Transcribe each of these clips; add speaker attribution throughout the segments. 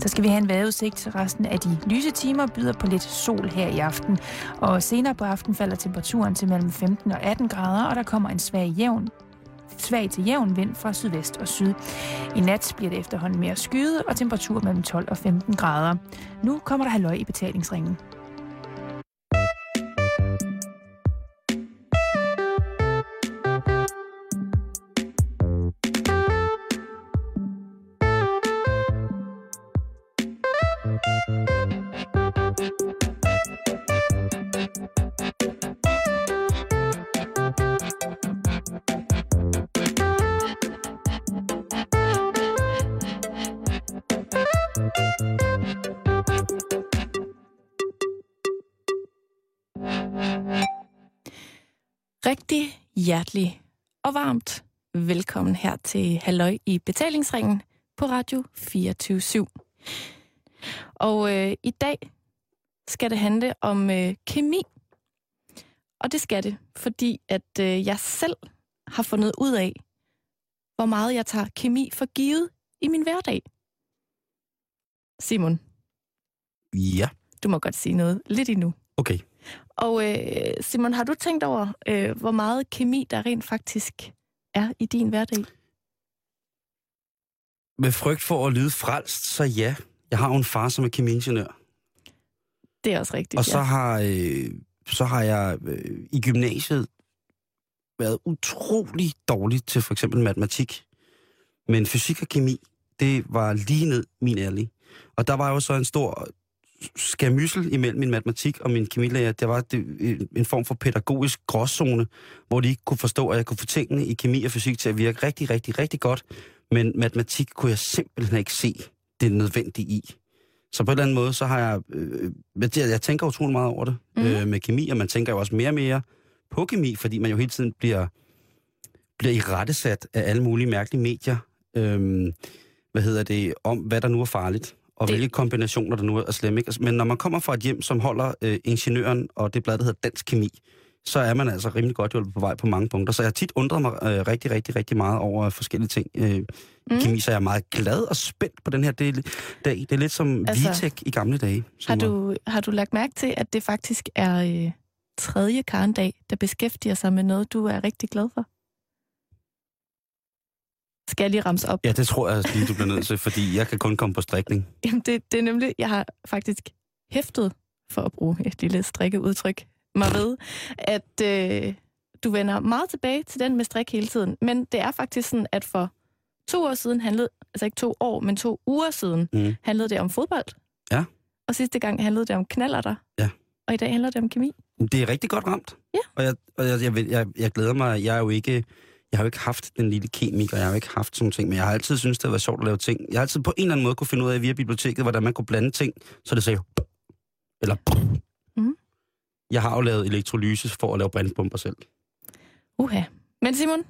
Speaker 1: Så skal vi have en vejrudsigt resten af de lyse timer, byder på lidt sol her i aften. Og senere på aften falder temperaturen til mellem 15 og 18 grader, og der kommer en svag jævn svag til jævn vind fra sydvest og syd. I nat bliver det efterhånden mere skyet og temperatur mellem 12 og 15 grader. Nu kommer der halvøj i betalingsringen. Hjertelig og varmt velkommen her til Halløj i betalingsringen på Radio 24 /7. Og øh, i dag skal det handle om øh, kemi. Og det skal det, fordi at øh, jeg selv har fundet ud af, hvor meget jeg tager kemi for givet i min hverdag. Simon,
Speaker 2: Ja,
Speaker 1: du må godt sige noget lidt endnu.
Speaker 2: okay.
Speaker 1: Og øh, Simon, har du tænkt over, øh, hvor meget kemi der rent faktisk er i din hverdag?
Speaker 2: Med frygt for at lyde frelst, så ja. Jeg har jo en far, som er kemiingeniør.
Speaker 1: Det er også rigtigt,
Speaker 2: Og så
Speaker 1: ja.
Speaker 2: har, øh, så har jeg øh, i gymnasiet været utrolig dårlig til for eksempel matematik. Men fysik og kemi, det var lige ned min ærlig. Og der var jo så en stor skamyssel imellem min matematik og min kemilærer. Det var det, en form for pædagogisk gråzone, hvor de ikke kunne forstå, at jeg kunne få tingene i kemi og fysik til at virke rigtig, rigtig, rigtig godt. Men matematik kunne jeg simpelthen ikke se det nødvendige i. Så på en eller anden måde, så har jeg... Øh, jeg, tænker utrolig meget over det mm. øh, med kemi, og man tænker jo også mere og mere på kemi, fordi man jo hele tiden bliver, bliver i rettesat af alle mulige mærkelige medier. Øh, hvad hedder det? Om hvad der nu er farligt, og
Speaker 1: Det-
Speaker 2: det... hvilke kombinationer der nu er slemme. Ikke? Altså, Men når man kommer fra et hjem, som holder øh, ingeniøren og det blad, der hedder Dansk Kemi, så er man altså rimelig godt hjulpet på vej på mange punkter. Så jeg har tit undret mig øh, rigtig, rigtig, rigtig meget over forskellige ting. Øh,
Speaker 1: Mm.
Speaker 2: Kemi, så jeg er meget glad og spændt på den her del, dag. Det er lidt som
Speaker 1: Altså,
Speaker 2: VTech i gamle dage.
Speaker 1: Har du, har du lagt mærke til, at det faktisk er øh, tredje karndag, der beskæftiger sig med noget, du er rigtig glad for? Skal jeg lige ramse op?
Speaker 2: Ja, det tror jeg lige, du bliver nødt til, fordi jeg kan kun komme på strikning.
Speaker 1: Jamen, det, det er nemlig, jeg har faktisk hæftet, for at bruge et lille strikkeudtryk, mig ved, at øh, du vender meget tilbage til den med strik hele tiden. Men det er faktisk sådan, at for to år siden handlede, altså ikke to år, men to uger siden,
Speaker 2: Mm.
Speaker 1: handlede det om fodbold.
Speaker 2: Ja.
Speaker 1: Og sidste gang handlede det om knallerter.
Speaker 2: Ja.
Speaker 1: Og i dag handler det om kemi.
Speaker 2: Det er rigtig godt ramt.
Speaker 1: Ja.
Speaker 2: Og jeg, og jeg, jeg, jeg, jeg glæder mig. Jeg er jo ikke... Jeg har jo ikke haft den lille kemiker, jeg har jo ikke haft sådan ting, men jeg har altid syntes, det været sjovt at lave ting. Jeg har altid på en eller anden måde kunne finde ud af via biblioteket, hvordan man kunne blande ting, så det sagde eller
Speaker 1: Mhm.
Speaker 2: Jeg har jo lavet elektrolyse for at lave brandpumper selv.
Speaker 1: Uha. Men Simon,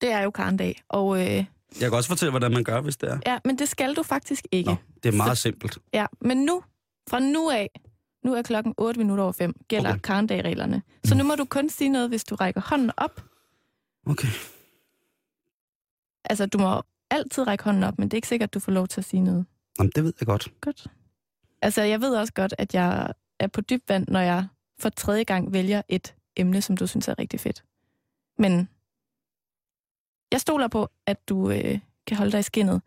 Speaker 1: det er jo karndag, og øh,
Speaker 2: Jeg kan også fortælle, hvordan man gør, hvis det er.
Speaker 1: ja, men det skal du faktisk ikke.
Speaker 2: Nå, det er meget simpelt.
Speaker 1: Ja, men nu, fra nu af, nu er klokken 8 minutter over 5, gælder okay.
Speaker 2: Okay.
Speaker 1: karndag-reglerne. Så nu må du kun sige noget, hvis du rækker hånden op.
Speaker 2: Okay.
Speaker 1: Altså, du må altid række hånden op, men det er ikke sikkert, at du får lov til at sige noget.
Speaker 2: Jamen, det ved jeg godt.
Speaker 1: Godt. Altså, jeg ved også godt, at jeg er på dyb vand, når jeg for tredje gang vælger et emne, som du synes er rigtig fedt. Men jeg stoler på, at du øh, kan holde dig i skinnet.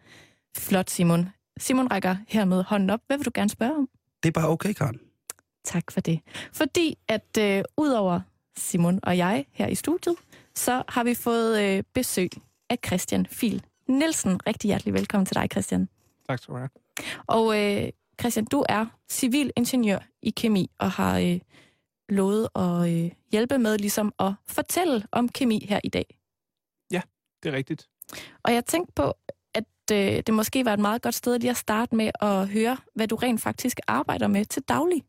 Speaker 1: Flot, Simon. Simon rækker hermed hånden op. Hvad vil du gerne spørge om?
Speaker 2: Det er bare okay, Karen.
Speaker 1: Tak for det. Fordi at øh, udover Simon og jeg her i studiet, så har vi fået øh, besøg af Christian Fil Nielsen. Rigtig hjertelig velkommen til dig, Christian.
Speaker 3: Tak skal du have.
Speaker 1: Og øh, Christian, du er civilingeniør i kemi og har øh, lovet at øh, hjælpe med ligesom at fortælle om kemi her i dag.
Speaker 3: Det er rigtigt.
Speaker 1: Og jeg tænkte på, at øh, det måske var et meget godt sted lige at starte med at høre, hvad du rent faktisk arbejder med til daglig.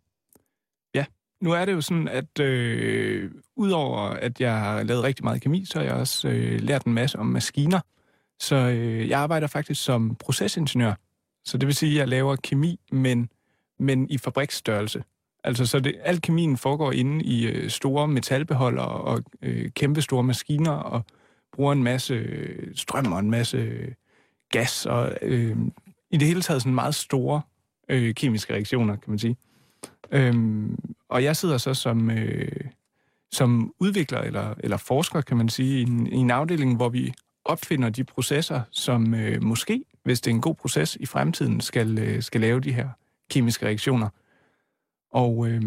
Speaker 3: Nu er det jo sådan, at øh, udover at jeg har lavet rigtig meget kemi, så har jeg også øh, lært en masse om maskiner. Så øh, jeg arbejder faktisk som procesingeniør. Så det vil sige, at jeg laver kemi, men, men i fabriksstørrelse. Altså, så det, al kemien foregår inde i øh, store metalbeholdere og øh, kæmpe store maskiner, og bruger en masse øh, strøm og en masse øh, gas. Og øh, i det hele taget sådan meget store øh, kemiske reaktioner, kan man sige. Øhm, og jeg sidder så som, øh, som udvikler eller, eller forsker, kan man sige, i en, i en afdeling, hvor vi opfinder de processer, som øh, måske, hvis det er en god proces i fremtiden, skal, øh, skal lave de her kemiske reaktioner. Og øh,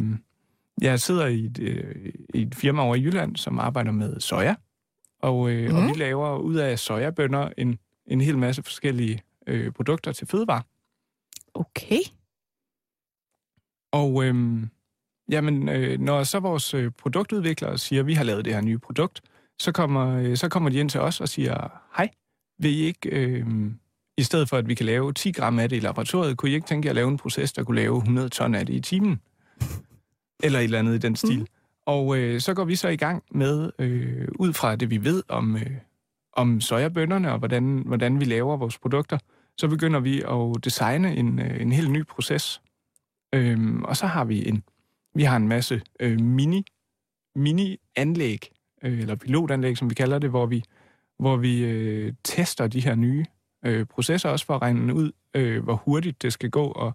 Speaker 3: jeg sidder i et, øh, i et firma over i Jylland, som arbejder med soja, og, øh, mm. og vi laver ud af sojabønner en, en hel masse forskellige øh, produkter til fødevare.
Speaker 1: Okay.
Speaker 3: Og øhm, jamen, øh, når så vores øh, produktudviklere siger, at vi har lavet det her nye produkt, så kommer, øh, så kommer de ind til os og siger, hej, vil I ikke, øh, i stedet for at vi kan lave 10 gram af det i laboratoriet, kunne I ikke tænke jer at lave en proces, der kunne lave 100 ton af det i timen? Eller et eller andet i den stil. Mm. Og øh, så går vi så i gang med, øh, ud fra det vi ved om, øh, om sojabønderne og hvordan, hvordan vi laver vores produkter, så begynder vi at designe en, øh, en helt ny proces. Øhm, og så har vi en, vi har en masse øh, mini, mini-anlæg, øh, eller pilotanlæg, som vi kalder det, hvor vi, hvor vi øh, tester de her nye øh, processer, også for at regne ud, øh, hvor hurtigt det skal gå, og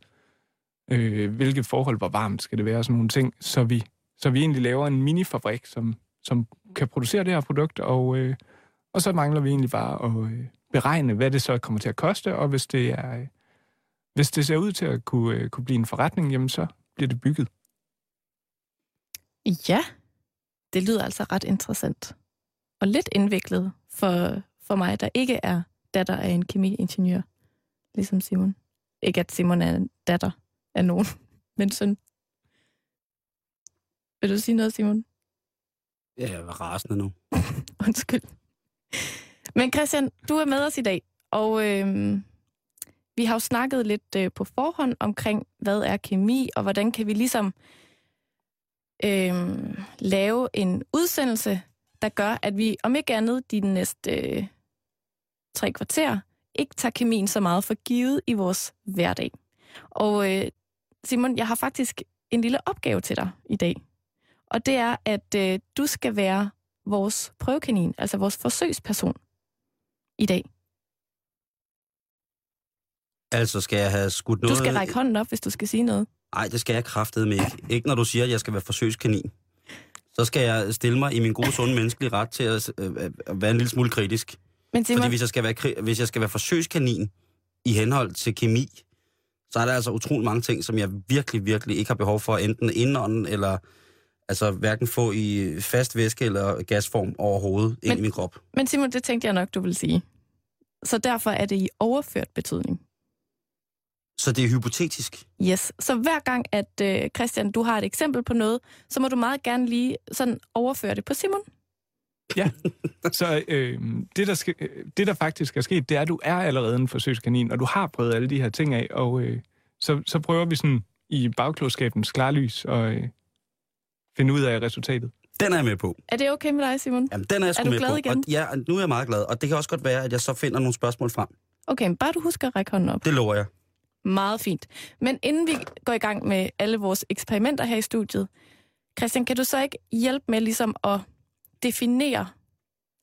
Speaker 3: øh, hvilke forhold, hvor varmt skal det være, og sådan nogle ting, så vi, så vi egentlig laver en mini-fabrik, som, som kan producere det her produkt, og, øh, og så mangler vi egentlig bare at øh, beregne, hvad det så kommer til at koste, og hvis det er... Øh, hvis det ser ud til at kunne, øh, kunne blive en forretning, jamen så bliver det bygget.
Speaker 1: Ja, det lyder altså ret interessant. Og lidt indviklet for, for mig, der ikke er datter af en kemiingeniør, ligesom Simon. Ikke at Simon er en datter af nogen, men søn. Vil du sige noget, Simon?
Speaker 2: Ja, jeg er rasende nu.
Speaker 1: Undskyld. Men Christian, du er med os i dag, og øhm, vi har jo snakket lidt øh, på forhånd omkring, hvad er kemi, og hvordan kan vi ligesom øhm, lave en udsendelse, der gør, at vi om ikke andet de næste øh, tre kvarter ikke tager kemien så meget for givet i vores hverdag. Og øh, Simon, jeg har faktisk en lille opgave til dig i dag. Og det er, at øh, du skal være vores prøvekanin, altså vores forsøgsperson i dag.
Speaker 2: Altså, skal jeg have skudt noget...
Speaker 1: Du skal række hånden op, hvis du skal sige noget.
Speaker 2: Nej, det skal jeg kraftede med ikke. Ikke når du siger, at jeg skal være forsøgskanin. Så skal jeg stille mig i min gode, sunde menneskelige ret til at, øh, at være en lille smule kritisk.
Speaker 1: Men Simon...
Speaker 2: Fordi hvis jeg, skal være, hvis jeg skal være forsøgskanin i henhold til kemi, så er der altså utrolig mange ting, som jeg virkelig, virkelig ikke har behov for, enten indånden eller altså hverken få i fast væske eller gasform overhovedet men, ind i min krop.
Speaker 1: Men Simon, det tænkte jeg nok, du vil sige. Så derfor er det i overført betydning.
Speaker 2: Så det er hypotetisk?
Speaker 1: Yes. Så hver gang, at øh, Christian, du har et eksempel på noget, så må du meget gerne lige sådan overføre det på Simon.
Speaker 3: Ja, så øh, det, der skal, det, der faktisk er sket, det er, at du er allerede en forsøgskanin, og du har prøvet alle de her ting af, og øh, så, så prøver vi sådan i bagklodskabens klarlys at øh, finde ud af resultatet.
Speaker 2: Den er jeg med på.
Speaker 1: Er det okay med dig, Simon?
Speaker 2: Jamen, den er jeg sgu
Speaker 1: er du
Speaker 2: med
Speaker 1: glad
Speaker 2: på.
Speaker 1: igen?
Speaker 2: Og, ja, nu er jeg meget glad, og det kan også godt være, at jeg så finder nogle spørgsmål frem.
Speaker 1: Okay, men bare du husker at række hånden op.
Speaker 2: Det lover jeg.
Speaker 1: Meget fint. Men inden vi går i gang med alle vores eksperimenter her i studiet, Christian, kan du så ikke hjælpe med ligesom at definere,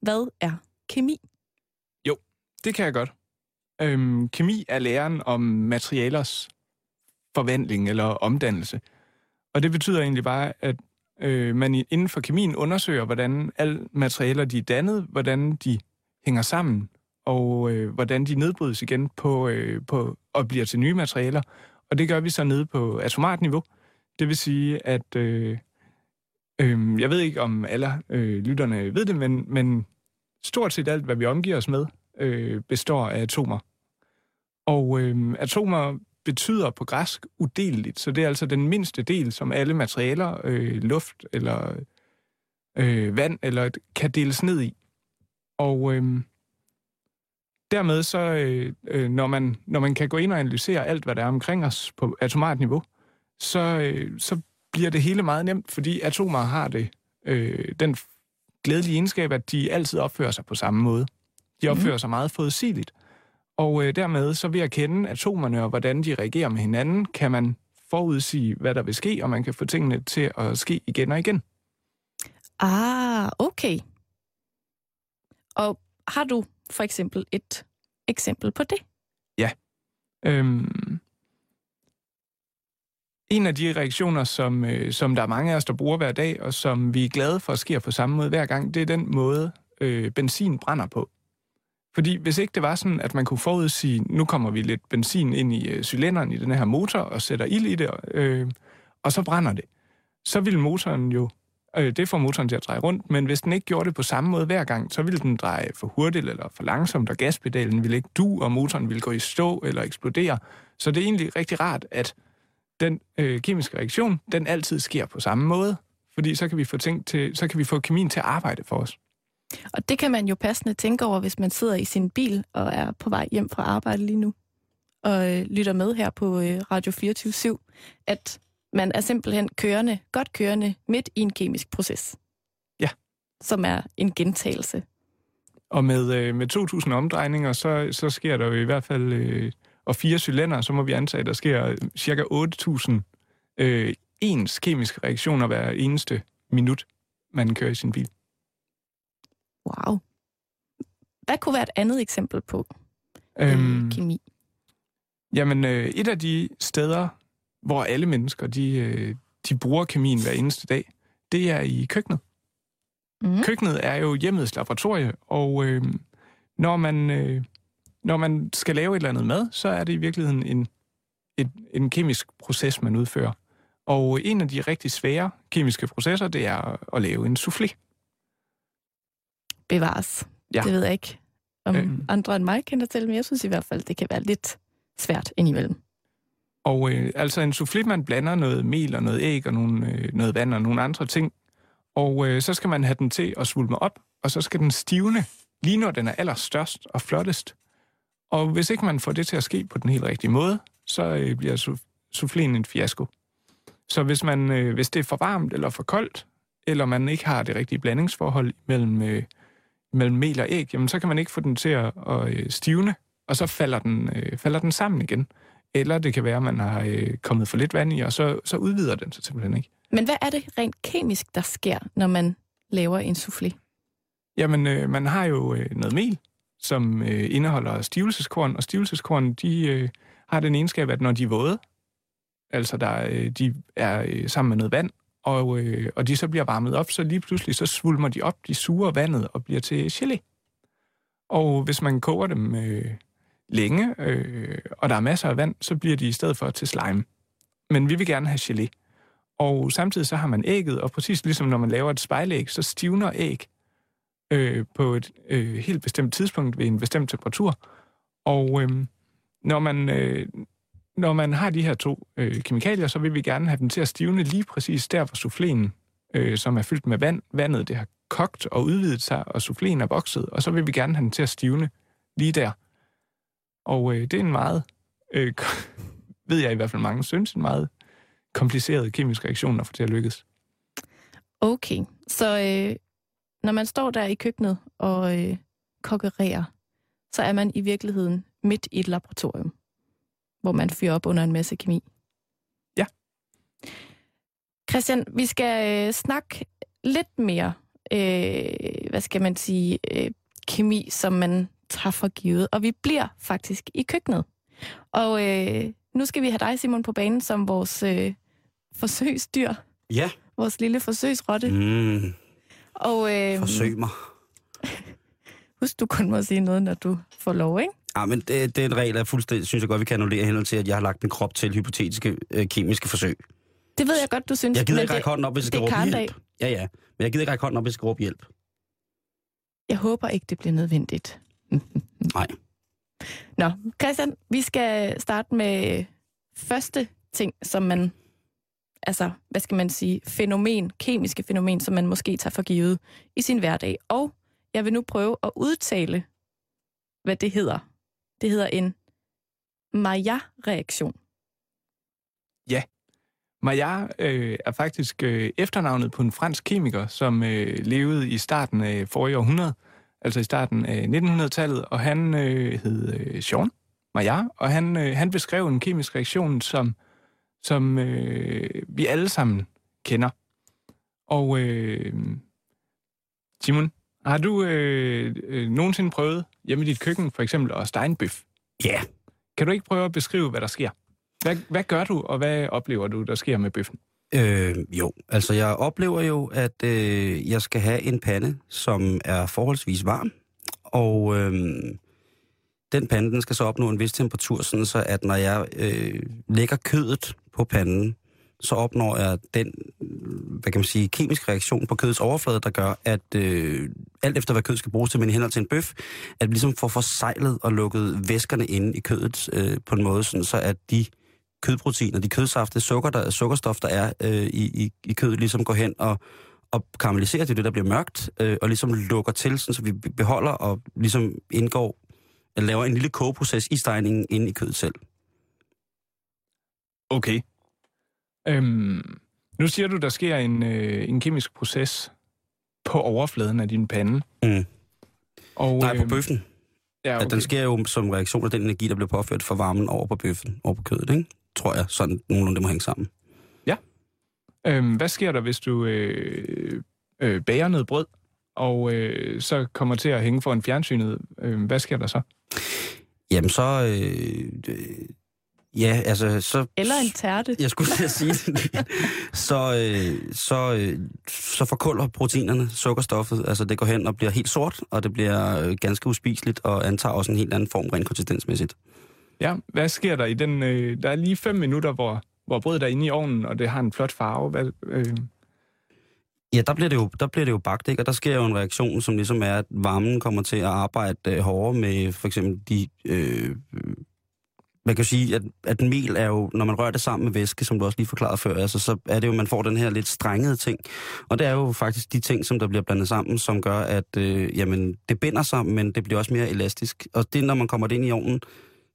Speaker 1: hvad er kemi?
Speaker 3: Jo, det kan jeg godt. Øhm, kemi er læren om materialers forvandling eller omdannelse. Og det betyder egentlig bare, at øh, man inden for kemien undersøger, hvordan alle materialer de er dannet, hvordan de hænger sammen, og øh, hvordan de nedbrydes igen på, øh, på, og bliver til nye materialer. Og det gør vi så nede på atomart niveau. Det vil sige, at øh, øh, jeg ved ikke, om alle øh, lytterne ved det, men, men stort set alt, hvad vi omgiver os med, øh, består af atomer. Og øh, atomer betyder på græsk udeleligt, så det er altså den mindste del, som alle materialer, øh, luft eller øh, vand, eller kan deles ned i. Og øh, dermed så, øh, øh, når, man, når man kan gå ind og analysere alt, hvad der er omkring os på atomart niveau, så, øh, så bliver det hele meget nemt, fordi atomer har det øh, den glædelige egenskab, at de altid opfører sig på samme måde. De opfører mm. sig meget forudsigeligt. Og øh, dermed, så ved at kende atomerne og hvordan de reagerer med hinanden, kan man forudsige, hvad der vil ske, og man kan få tingene til at ske igen og igen.
Speaker 1: Ah, okay. Og har du for eksempel et eksempel på det?
Speaker 3: Ja. Øhm, en af de reaktioner, som, øh, som der er mange af os, der bruger hver dag, og som vi er glade for sker på samme måde hver gang, det er den måde, øh, benzin brænder på. Fordi hvis ikke det var sådan, at man kunne forudsige, nu kommer vi lidt benzin ind i øh, cylinderen i den her motor og sætter ild i det, øh, og så brænder det, så ville motoren jo, øh, det får motoren til at dreje rundt, men hvis den ikke gjorde det på samme måde hver gang, så ville den dreje for hurtigt eller for langsomt, og gaspedalen ville ikke du, og motoren ville gå i stå eller eksplodere. Så det er egentlig rigtig rart, at den øh, kemiske reaktion, den altid sker på samme måde, fordi så kan vi få ting til, så kan vi få kemien til at arbejde for os.
Speaker 1: Og det kan man jo passende tænke over, hvis man sidder i sin bil og er på vej hjem fra arbejde lige nu, og øh, lytter med her på øh, Radio 24 at man er simpelthen kørende, godt kørende midt i en kemisk proces.
Speaker 3: Ja.
Speaker 1: Som er en gentagelse.
Speaker 3: Og med, øh, med 2.000 omdrejninger, så, så sker der jo i hvert fald, øh, og fire cylinder, så må vi antage, at der sker cirka 8.000 øh, ens kemiske reaktioner hver eneste minut, man kører i sin bil.
Speaker 1: Wow. Hvad kunne være et andet eksempel på øh, øhm, kemi?
Speaker 3: Jamen, øh, et af de steder, hvor alle mennesker de, øh, de bruger kemien hver eneste dag, det er i køkkenet. Mm. Køkkenet er jo hjemmets laboratorie, og øh, når, man, øh, når man skal lave et eller andet mad, så er det i virkeligheden en, et, en kemisk proces, man udfører. Og en af de rigtig svære kemiske processer, det er at lave en soufflé.
Speaker 1: Bevares. Ja. Det ved jeg ikke, om øh. andre end mig kender til, men jeg synes i hvert fald, det kan være lidt svært indimellem.
Speaker 3: Og øh, altså en soufflé, man blander noget mel og noget æg og nogle, øh, noget vand og nogle andre ting. Og øh, så skal man have den til at svulme op, og så skal den stivne, lige når den er allerstørst og flottest. Og hvis ikke man får det til at ske på den helt rigtige måde, så øh, bliver souffléen en fiasko. Så hvis, man, øh, hvis det er for varmt eller for koldt, eller man ikke har det rigtige blandingsforhold mellem, øh, mellem mel og æg, jamen så kan man ikke få den til at, at øh, stivne, og så falder den, øh, falder den sammen igen. Eller det kan være, at man har øh, kommet for lidt vand i, og så, så udvider den sig simpelthen ikke.
Speaker 1: Men hvad er det rent kemisk, der sker, når man laver en soufflé?
Speaker 3: Jamen, øh, man har jo øh, noget mel, som øh, indeholder stivelseskorn, og stivelseskorn, de øh, har den egenskab, at når de er våde, altså der, øh, de er øh, sammen med noget vand, og, øh, og de så bliver varmet op, så lige pludselig så svulmer de op, de suger vandet og bliver til gelé. Og hvis man koger dem øh, længe, øh, og der er masser af vand, så bliver de i stedet for til slime. Men vi vil gerne have gelé. Og samtidig så har man ægget, og præcis ligesom når man laver et spejlæg, så stivner æg øh, på et øh, helt bestemt tidspunkt ved en bestemt temperatur. Og øh, når, man, øh, når man har de her to øh, kemikalier, så vil vi gerne have dem til at stivne lige præcis der, hvor souffléen, øh, som er fyldt med vand, vandet det har kogt og udvidet sig, og souffléen er vokset, og så vil vi gerne have den til at stivne lige der. Og øh, det er en meget, øh, ved jeg i hvert fald mange synes, en meget kompliceret kemisk reaktion at få til at lykkes.
Speaker 1: Okay, så øh, når man står der i køkkenet og øh, kokkererer, så er man i virkeligheden midt i et laboratorium, hvor man fyrer op under en masse kemi.
Speaker 3: Ja.
Speaker 1: Christian, vi skal øh, snakke lidt mere, øh, hvad skal man sige, øh, kemi, som man tager for givet. Og vi bliver faktisk i køkkenet. Og øh, nu skal vi have dig, Simon, på banen som vores øh, forsøgsdyr.
Speaker 2: Ja.
Speaker 1: Vores lille forsøgsrotte.
Speaker 2: Mm.
Speaker 1: Og, øh,
Speaker 2: Forsøg mig.
Speaker 1: Husk, du kun må sige noget, når du får lov, ikke?
Speaker 2: Ja, men det, det er en regel, jeg fuldstændig synes jeg godt, vi kan annullere henhold til, at jeg har lagt min krop til hypotetiske øh, kemiske forsøg.
Speaker 1: Det ved jeg godt, du synes.
Speaker 2: Jeg gider ikke række hånden op, hvis jeg skal råbe hjælp. Ja, ja. Men jeg gider ikke række hånden op, hvis jeg skal råbe hjælp.
Speaker 1: Jeg håber ikke, det bliver nødvendigt.
Speaker 2: Nej.
Speaker 1: Nå, Christian, vi skal starte med første ting, som man, altså, hvad skal man sige, fænomen, kemiske fænomen, som man måske tager for givet i sin hverdag. Og jeg vil nu prøve at udtale, hvad det hedder. Det hedder en Maillard-reaktion.
Speaker 3: Ja. Maillard øh, er faktisk øh, efternavnet på en fransk kemiker, som øh, levede i starten af forrige århundrede altså i starten af 1900-tallet, og han øh, hed øh, Jean Maillard, og han, øh, han beskrev en kemisk reaktion, som, som øh, vi alle sammen kender. Og øh, Simon, har du øh, øh, nogensinde prøvet hjemme i dit køkken for eksempel at stege en bøf?
Speaker 2: Ja.
Speaker 3: Kan du ikke prøve at beskrive, hvad der sker? Hvad, hvad gør du, og hvad oplever du, der sker med bøffen?
Speaker 2: Øh, jo, altså jeg oplever jo, at øh, jeg skal have en pande, som er forholdsvis varm, og øh, den pande, den skal så opnå en vis temperatur, sådan så at når jeg øh, lægger kødet på panden, så opnår jeg den, hvad kan man sige, kemisk reaktion på kødets overflade, der gør, at øh, alt efter hvad kødet skal bruges til, men i henhold til en bøf, at vi ligesom får forsejlet og lukket væskerne inde i kødet øh, på en måde, sådan så at de kødproteiner, de kødsafte, sukker, der, sukkerstof, der er øh, i, i, i kødet, ligesom går hen og, og karamelliserer til det, der bliver mørkt, øh, og ligesom lukker til, sådan, så vi beholder og ligesom indgår, eller laver en lille kogeproces i stegningen inde i kødet selv.
Speaker 3: Okay. Øhm, nu siger du, der sker en, øh, en kemisk proces på overfladen af din pande.
Speaker 2: Mm.
Speaker 3: Og,
Speaker 2: Nej, på
Speaker 3: øhm,
Speaker 2: bøffen.
Speaker 3: Ja,
Speaker 2: Okay.
Speaker 3: okay.
Speaker 2: At den sker jo som reaktion af den energi, der bliver påført fra varmen over på bøffen, over på kødet, ikke? Tror jeg, sådan nogenlunde det må hænge sammen.
Speaker 3: Øhm, hvad sker der, hvis du øh, øh, bager noget brød, og øh, så kommer til at hænge foran fjernsynet? Øh, hvad sker der så?
Speaker 2: Jamen så... Øh, øh, ja, altså så...
Speaker 1: Eller en tærte.
Speaker 2: Jeg skulle at sige det. så, øh, så, øh, så forkulder proteinerne sukkerstoffet. Altså det går hen og bliver helt sort, og det bliver øh, ganske uspiseligt, og antager også en helt anden form rent konsistensmæssigt.
Speaker 3: Ja, hvad sker der i den... Øh, der er lige fem minutter, hvor, hvor brødet er inde i ovnen, og det har en flot farve. Hvad, øh,
Speaker 2: Ja, der bliver, det jo, der bliver det jo bagt, ikke? og der sker jo en reaktion, som ligesom er, at varmen kommer til at arbejde øh, hårdere med for eksempel de... Øh, man kan jo sige, at, at mel er jo, når man rører det sammen med væske, som du også lige forklarede før, altså, så er det jo, man får den her lidt strengede ting. Og det er jo faktisk de ting, som der bliver blandet sammen, som gør, at øh, jamen, det binder sig, men det bliver også mere elastisk. Og det, når man kommer det ind i ovnen,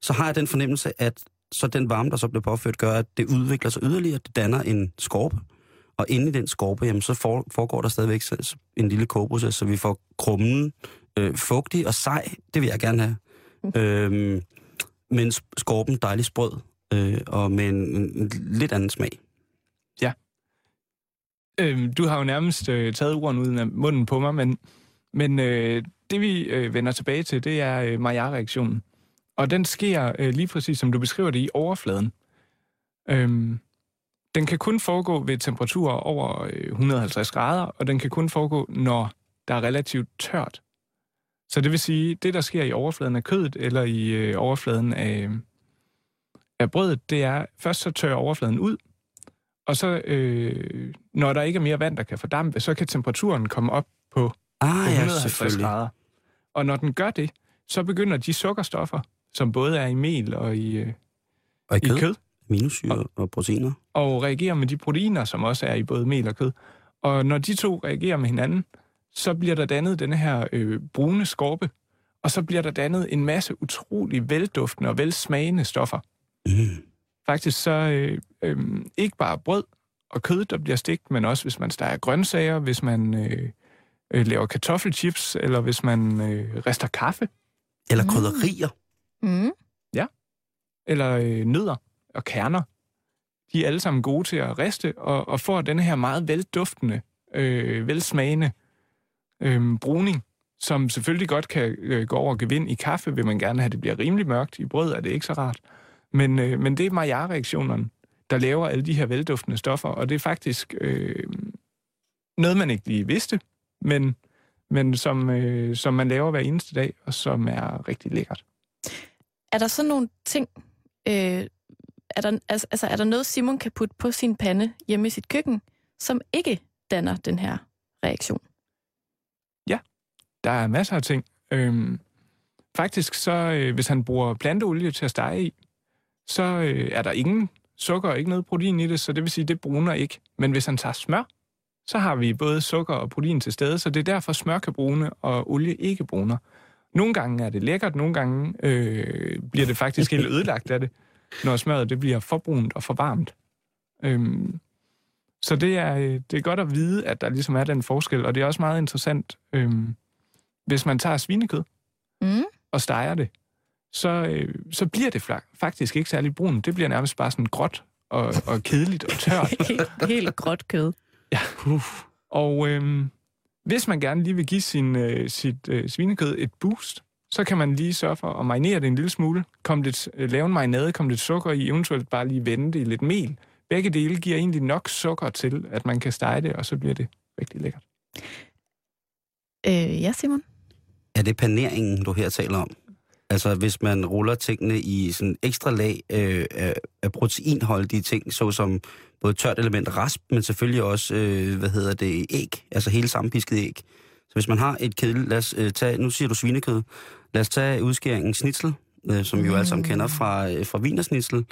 Speaker 2: så har jeg den fornemmelse, at så den varme, der så bliver påført, gør, at det udvikler sig yderligere, det danner en skorpe. Og inde i den skorpe, jamen, så for, foregår der stadigvæk en lille kogeproces, så vi får krummen øh, fugtig og sej. Det vil jeg gerne have. Øhm, men skorpen dejlig sprød, øh, og med en, en lidt anden smag.
Speaker 3: øh, du har jo nærmest øh, taget ordene ud af munden på mig, men, men øh, det vi øh, vender tilbage til, det er øh, Maillard-reaktionen. Og den sker øh, lige præcis, som du beskriver det, i overfladen. Øhm, den kan kun foregå ved temperaturer over øh, 150 grader, og den kan kun foregå, når der er relativt tørt. Så det vil sige, det der sker i overfladen af kødet, eller i øh, overfladen af, af brødet, det er, først så tørrer overfladen ud, og så, øh, når der ikke er mere vand, der kan fordampe, så kan temperaturen komme op på
Speaker 2: Ah,
Speaker 3: på
Speaker 2: ja,
Speaker 3: 150
Speaker 2: selvfølgelig.
Speaker 3: grader. Og når den gør det, så begynder de sukkerstoffer, som både er i mel og i, øh,
Speaker 2: Og i
Speaker 3: i
Speaker 2: kød,
Speaker 3: kød,
Speaker 2: minusyre og proteiner.
Speaker 3: og reagerer med de proteiner, som også er i både mel og kød. Og når de to reagerer med hinanden, så bliver der dannet denne her øh, brune skorpe, og så bliver der dannet en masse utrolig velduftende og velsmagende stoffer.
Speaker 2: Mm.
Speaker 3: Faktisk så øh, øh, ikke bare brød og kød, der bliver stegt, men også hvis man steger grøntsager, hvis man øh, øh, laver kartoffelchips, eller hvis man øh, rester kaffe,
Speaker 2: Eller krydderier.
Speaker 1: Mm.
Speaker 3: eller øh, nødder og kerner. De er alle sammen gode til at riste, og, og får den her meget velduftende, øh, velsmagende øh, bruning, som selvfølgelig godt kan øh, gå over og gevind i kaffe, vil man gerne have, det bliver rimelig mørkt. I brød er det ikke så rart. Men, øh, men det er Maillard-reaktionerne, der laver alle de her velduftende stoffer, og det er faktisk øh, noget, man ikke lige vidste, men, men som, øh, som man laver hver eneste dag, og som er rigtig lækkert.
Speaker 1: Er der så nogle ting, øh, er, der, altså, altså, er der noget, Simon kan putte på sin pande hjemme i sit køkken, som ikke danner den her reaktion?
Speaker 3: Ja, Der er masser af ting. Øhm, faktisk så, øh, hvis han bruger planteolie til at stege i, så øh, er der ingen sukker og ikke noget protein i det, så det vil sige, det bruner ikke. Men hvis han tager smør, så har vi både sukker og protein til stede, så det er derfor, smør kan brune og olie ikke bruner. Nogle gange er det lækkert, nogle gange øh, bliver det faktisk helt ødelagt af det, når smøret det bliver for brunt og for varmt. Øhm, så det er, øh, det er godt at vide, at der ligesom er den forskel, og det er også meget interessant, øhm, hvis man tager svinekød
Speaker 1: Mm.
Speaker 3: og steger det, så, øh, så bliver det faktisk ikke særlig brunt. Det bliver nærmest bare sådan gråt og, og kedeligt og tørt.
Speaker 1: helt, helt gråt kød.
Speaker 3: Og øh, hvis man gerne lige vil give sin, øh, sit øh, svinekød et boost, så kan man lige sørge for at marinere det en lille smule, kom lidt, øh, lave en marinade, kom lidt sukker i, eventuelt bare lige vende det i lidt mel. Begge dele giver egentlig nok sukker til, at man kan stege det, og så bliver det rigtig lækkert.
Speaker 1: Øh, ja, Simon?
Speaker 2: Er det paneringen, du her taler om? Altså hvis man ruller tingene i sådan ekstra lag øh, af, af proteinholdige ting, såsom både tørt element rasp, men selvfølgelig også, øh, hvad hedder det, æg, altså hele sammenpisket æg. Så hvis man har et kedel, lad os øh, tage, nu siger du svinekød, lad os tage udskæringen snitsel, øh, som vi jo alle sammen kender fra, øh, fra vinersnitsel.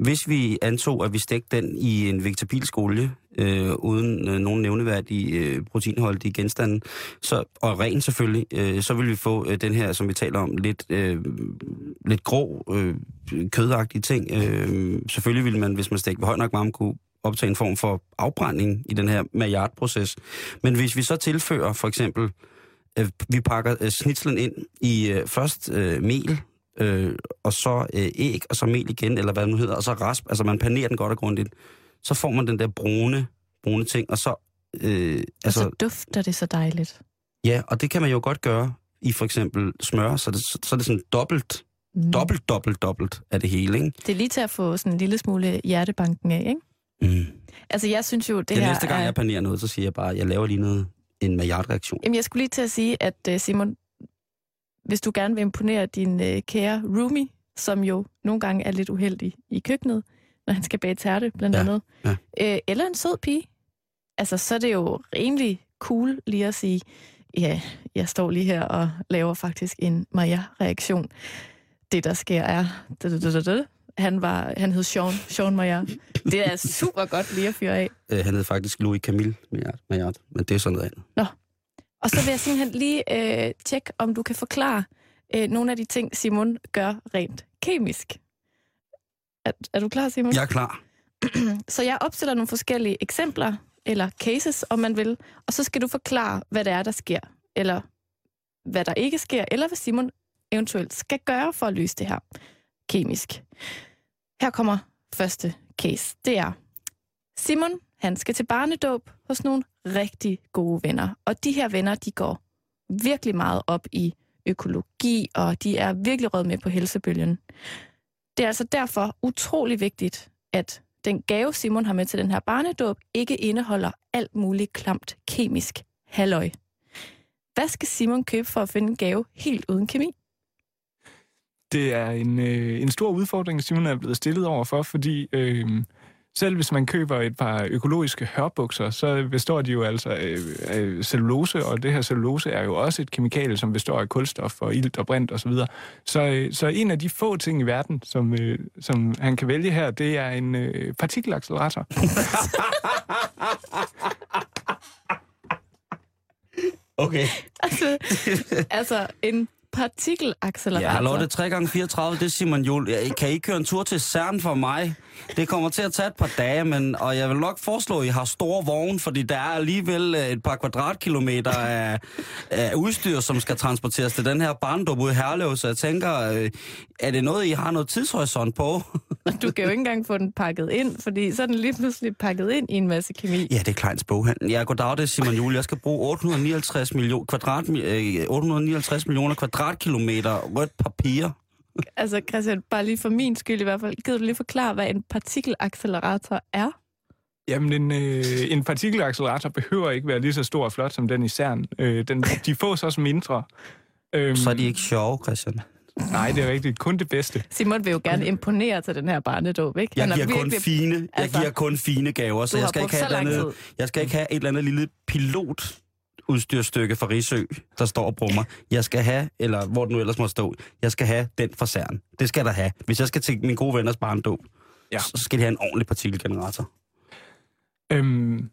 Speaker 2: Hvis vi antog, at vi stegte den i en vegetabilsk olie, øh, uden øh, nogen nævneværdige øh, proteinholdige genstande, så, og ren selvfølgelig, øh, så vil vi få øh, den her, som vi taler om, lidt, øh, lidt grå, øh, kødagtige ting. Øh, selvfølgelig vil man, hvis man stegte ved høj nok varme, kunne optage en form for afbrænding i den her maillard-proces. Men hvis vi så tilfører for eksempel, øh, vi pakker øh, snitslen ind i øh, først øh, mel, øh, og så øh, æg, og så mel igen, eller hvad det nu hedder, og så rasp, altså man panerer den godt og grundigt, så får man den der brune, brune ting, og så... Øh,
Speaker 1: altså, og så dufter det så dejligt.
Speaker 2: Ja, og det kan man jo godt gøre i for eksempel smør, så, det, så er det sådan dobbelt, mm. dobbelt, dobbelt, dobbelt af det hele, ikke?
Speaker 1: Det er lige til at få sådan en lille smule hjertebanken af, ikke?
Speaker 2: Mm.
Speaker 1: Altså, jeg synes jo, det, her
Speaker 2: næste gang,
Speaker 1: er...
Speaker 2: jeg panerer noget, så siger jeg bare, at jeg laver lige noget, en Maillard-reaktion.
Speaker 1: Jamen, jeg skulle lige til at sige, at øh, Simon, hvis du gerne vil imponere din øh, kære roomie, som jo nogle gange er lidt uheldig i køkkenet, når han skal bage tærte, blandt
Speaker 2: Ja,
Speaker 1: andet,
Speaker 2: ja.
Speaker 1: Øh, eller en sød pige, altså, så er det jo rimelig cool lige at sige, ja, jeg står lige her og laver faktisk en Maja-reaktion. Det, der sker, er... Han, var, han hed Sean, Sean Maja. Det er super godt lige at fyre af.
Speaker 2: Øh, han hed faktisk Louis Camille Maillard, Maillard, men det er sådan noget andet.
Speaker 1: Og så vil jeg simpelthen lige øh, tjekke, om du kan forklare øh, nogle af de ting, Simon gør rent kemisk. Er, er du klar, Simon?
Speaker 2: Jeg er klar.
Speaker 1: Så jeg opstiller nogle forskellige eksempler, eller cases, om man vil, og så skal du forklare, hvad det er, der sker, eller hvad der ikke sker, eller hvad Simon eventuelt skal gøre for at løse det her kemisk. Her kommer første case. Det er, Simon, han skal til barnedåb hos nogle rigtig gode venner. Og de her venner, de går virkelig meget op i økologi, og de er virkelig rød med på helsebølgen. Det er altså derfor utrolig vigtigt, at den gave, Simon har med til den her barnedåb, ikke indeholder alt muligt klamt kemisk halløj. Hvad skal Simon købe for at finde en gave helt uden kemi?
Speaker 3: Det er en, øh, en stor udfordring, Simon er blevet stillet over for, fordi øh, selv hvis man køber et par økologiske hørbukser, så består de jo altså af, af cellulose, og det her cellulose er jo også et kemikalie, som består af kulstof og ilt og brint osv. Så, så, øh, så en af de få ting i verden, som, øh, som han kan vælge her, det er en øh, partikelaccelerator.
Speaker 2: Okay.
Speaker 1: Altså, altså en partikelaccelerator.
Speaker 2: Ja, Lotte, 3 gange 34 det er Simon Jul. Jeg, kan I køre en tur til CERN for mig? Det kommer til at tage et par dage, men, og jeg vil nok foreslå, at I har store vogne, fordi der er alligevel øh, et par kvadratkilometer af, af udstyr, som skal transporteres til den her barndom ude i Herlev, så jeg tænker, øh, er det noget, I har noget tidshorisont på?
Speaker 1: Du kan jo ikke engang få den pakket ind, fordi så er den lige pludselig pakket ind i en masse kemi.
Speaker 2: Ja, det er Kleins boghandel. Ja, goddag, det er Simon Jul. Jeg skal bruge 859, million, kvadrat, øh, 859 millioner kvadratkilometer rødt papir.
Speaker 1: Altså Christian, bare lige for min skyld i hvert fald, gider du lige forklare, hvad en partikelaccelerator er?
Speaker 3: Jamen, en, øh, en partikelaccelerator behøver ikke være lige så stor og flot som den i CERN. Øh, den, de fås også mindre. Øhm,
Speaker 2: Så er de ikke sjove, Christian.
Speaker 3: Nej, det er rigtigt. Kun det bedste.
Speaker 1: Simon vil jo gerne imponere til den her barnedåb, ikke?
Speaker 2: Jeg
Speaker 1: er
Speaker 2: giver, kun
Speaker 1: virkelig-
Speaker 2: fine, jeg
Speaker 1: altså,
Speaker 2: giver kun fine gaver, så jeg skal, ikke have andet, jeg skal ikke have et eller andet lille pilot udstyrstykke fra Risø, der står og brummer. Jeg skal have, eller hvor den nu ellers må stå, jeg skal have den fra CERN. Det skal der have. Hvis jeg skal til min gode venners barndåb,
Speaker 3: Ja.
Speaker 2: så skal de have en ordentlig partikelgenerator.
Speaker 3: Øhm,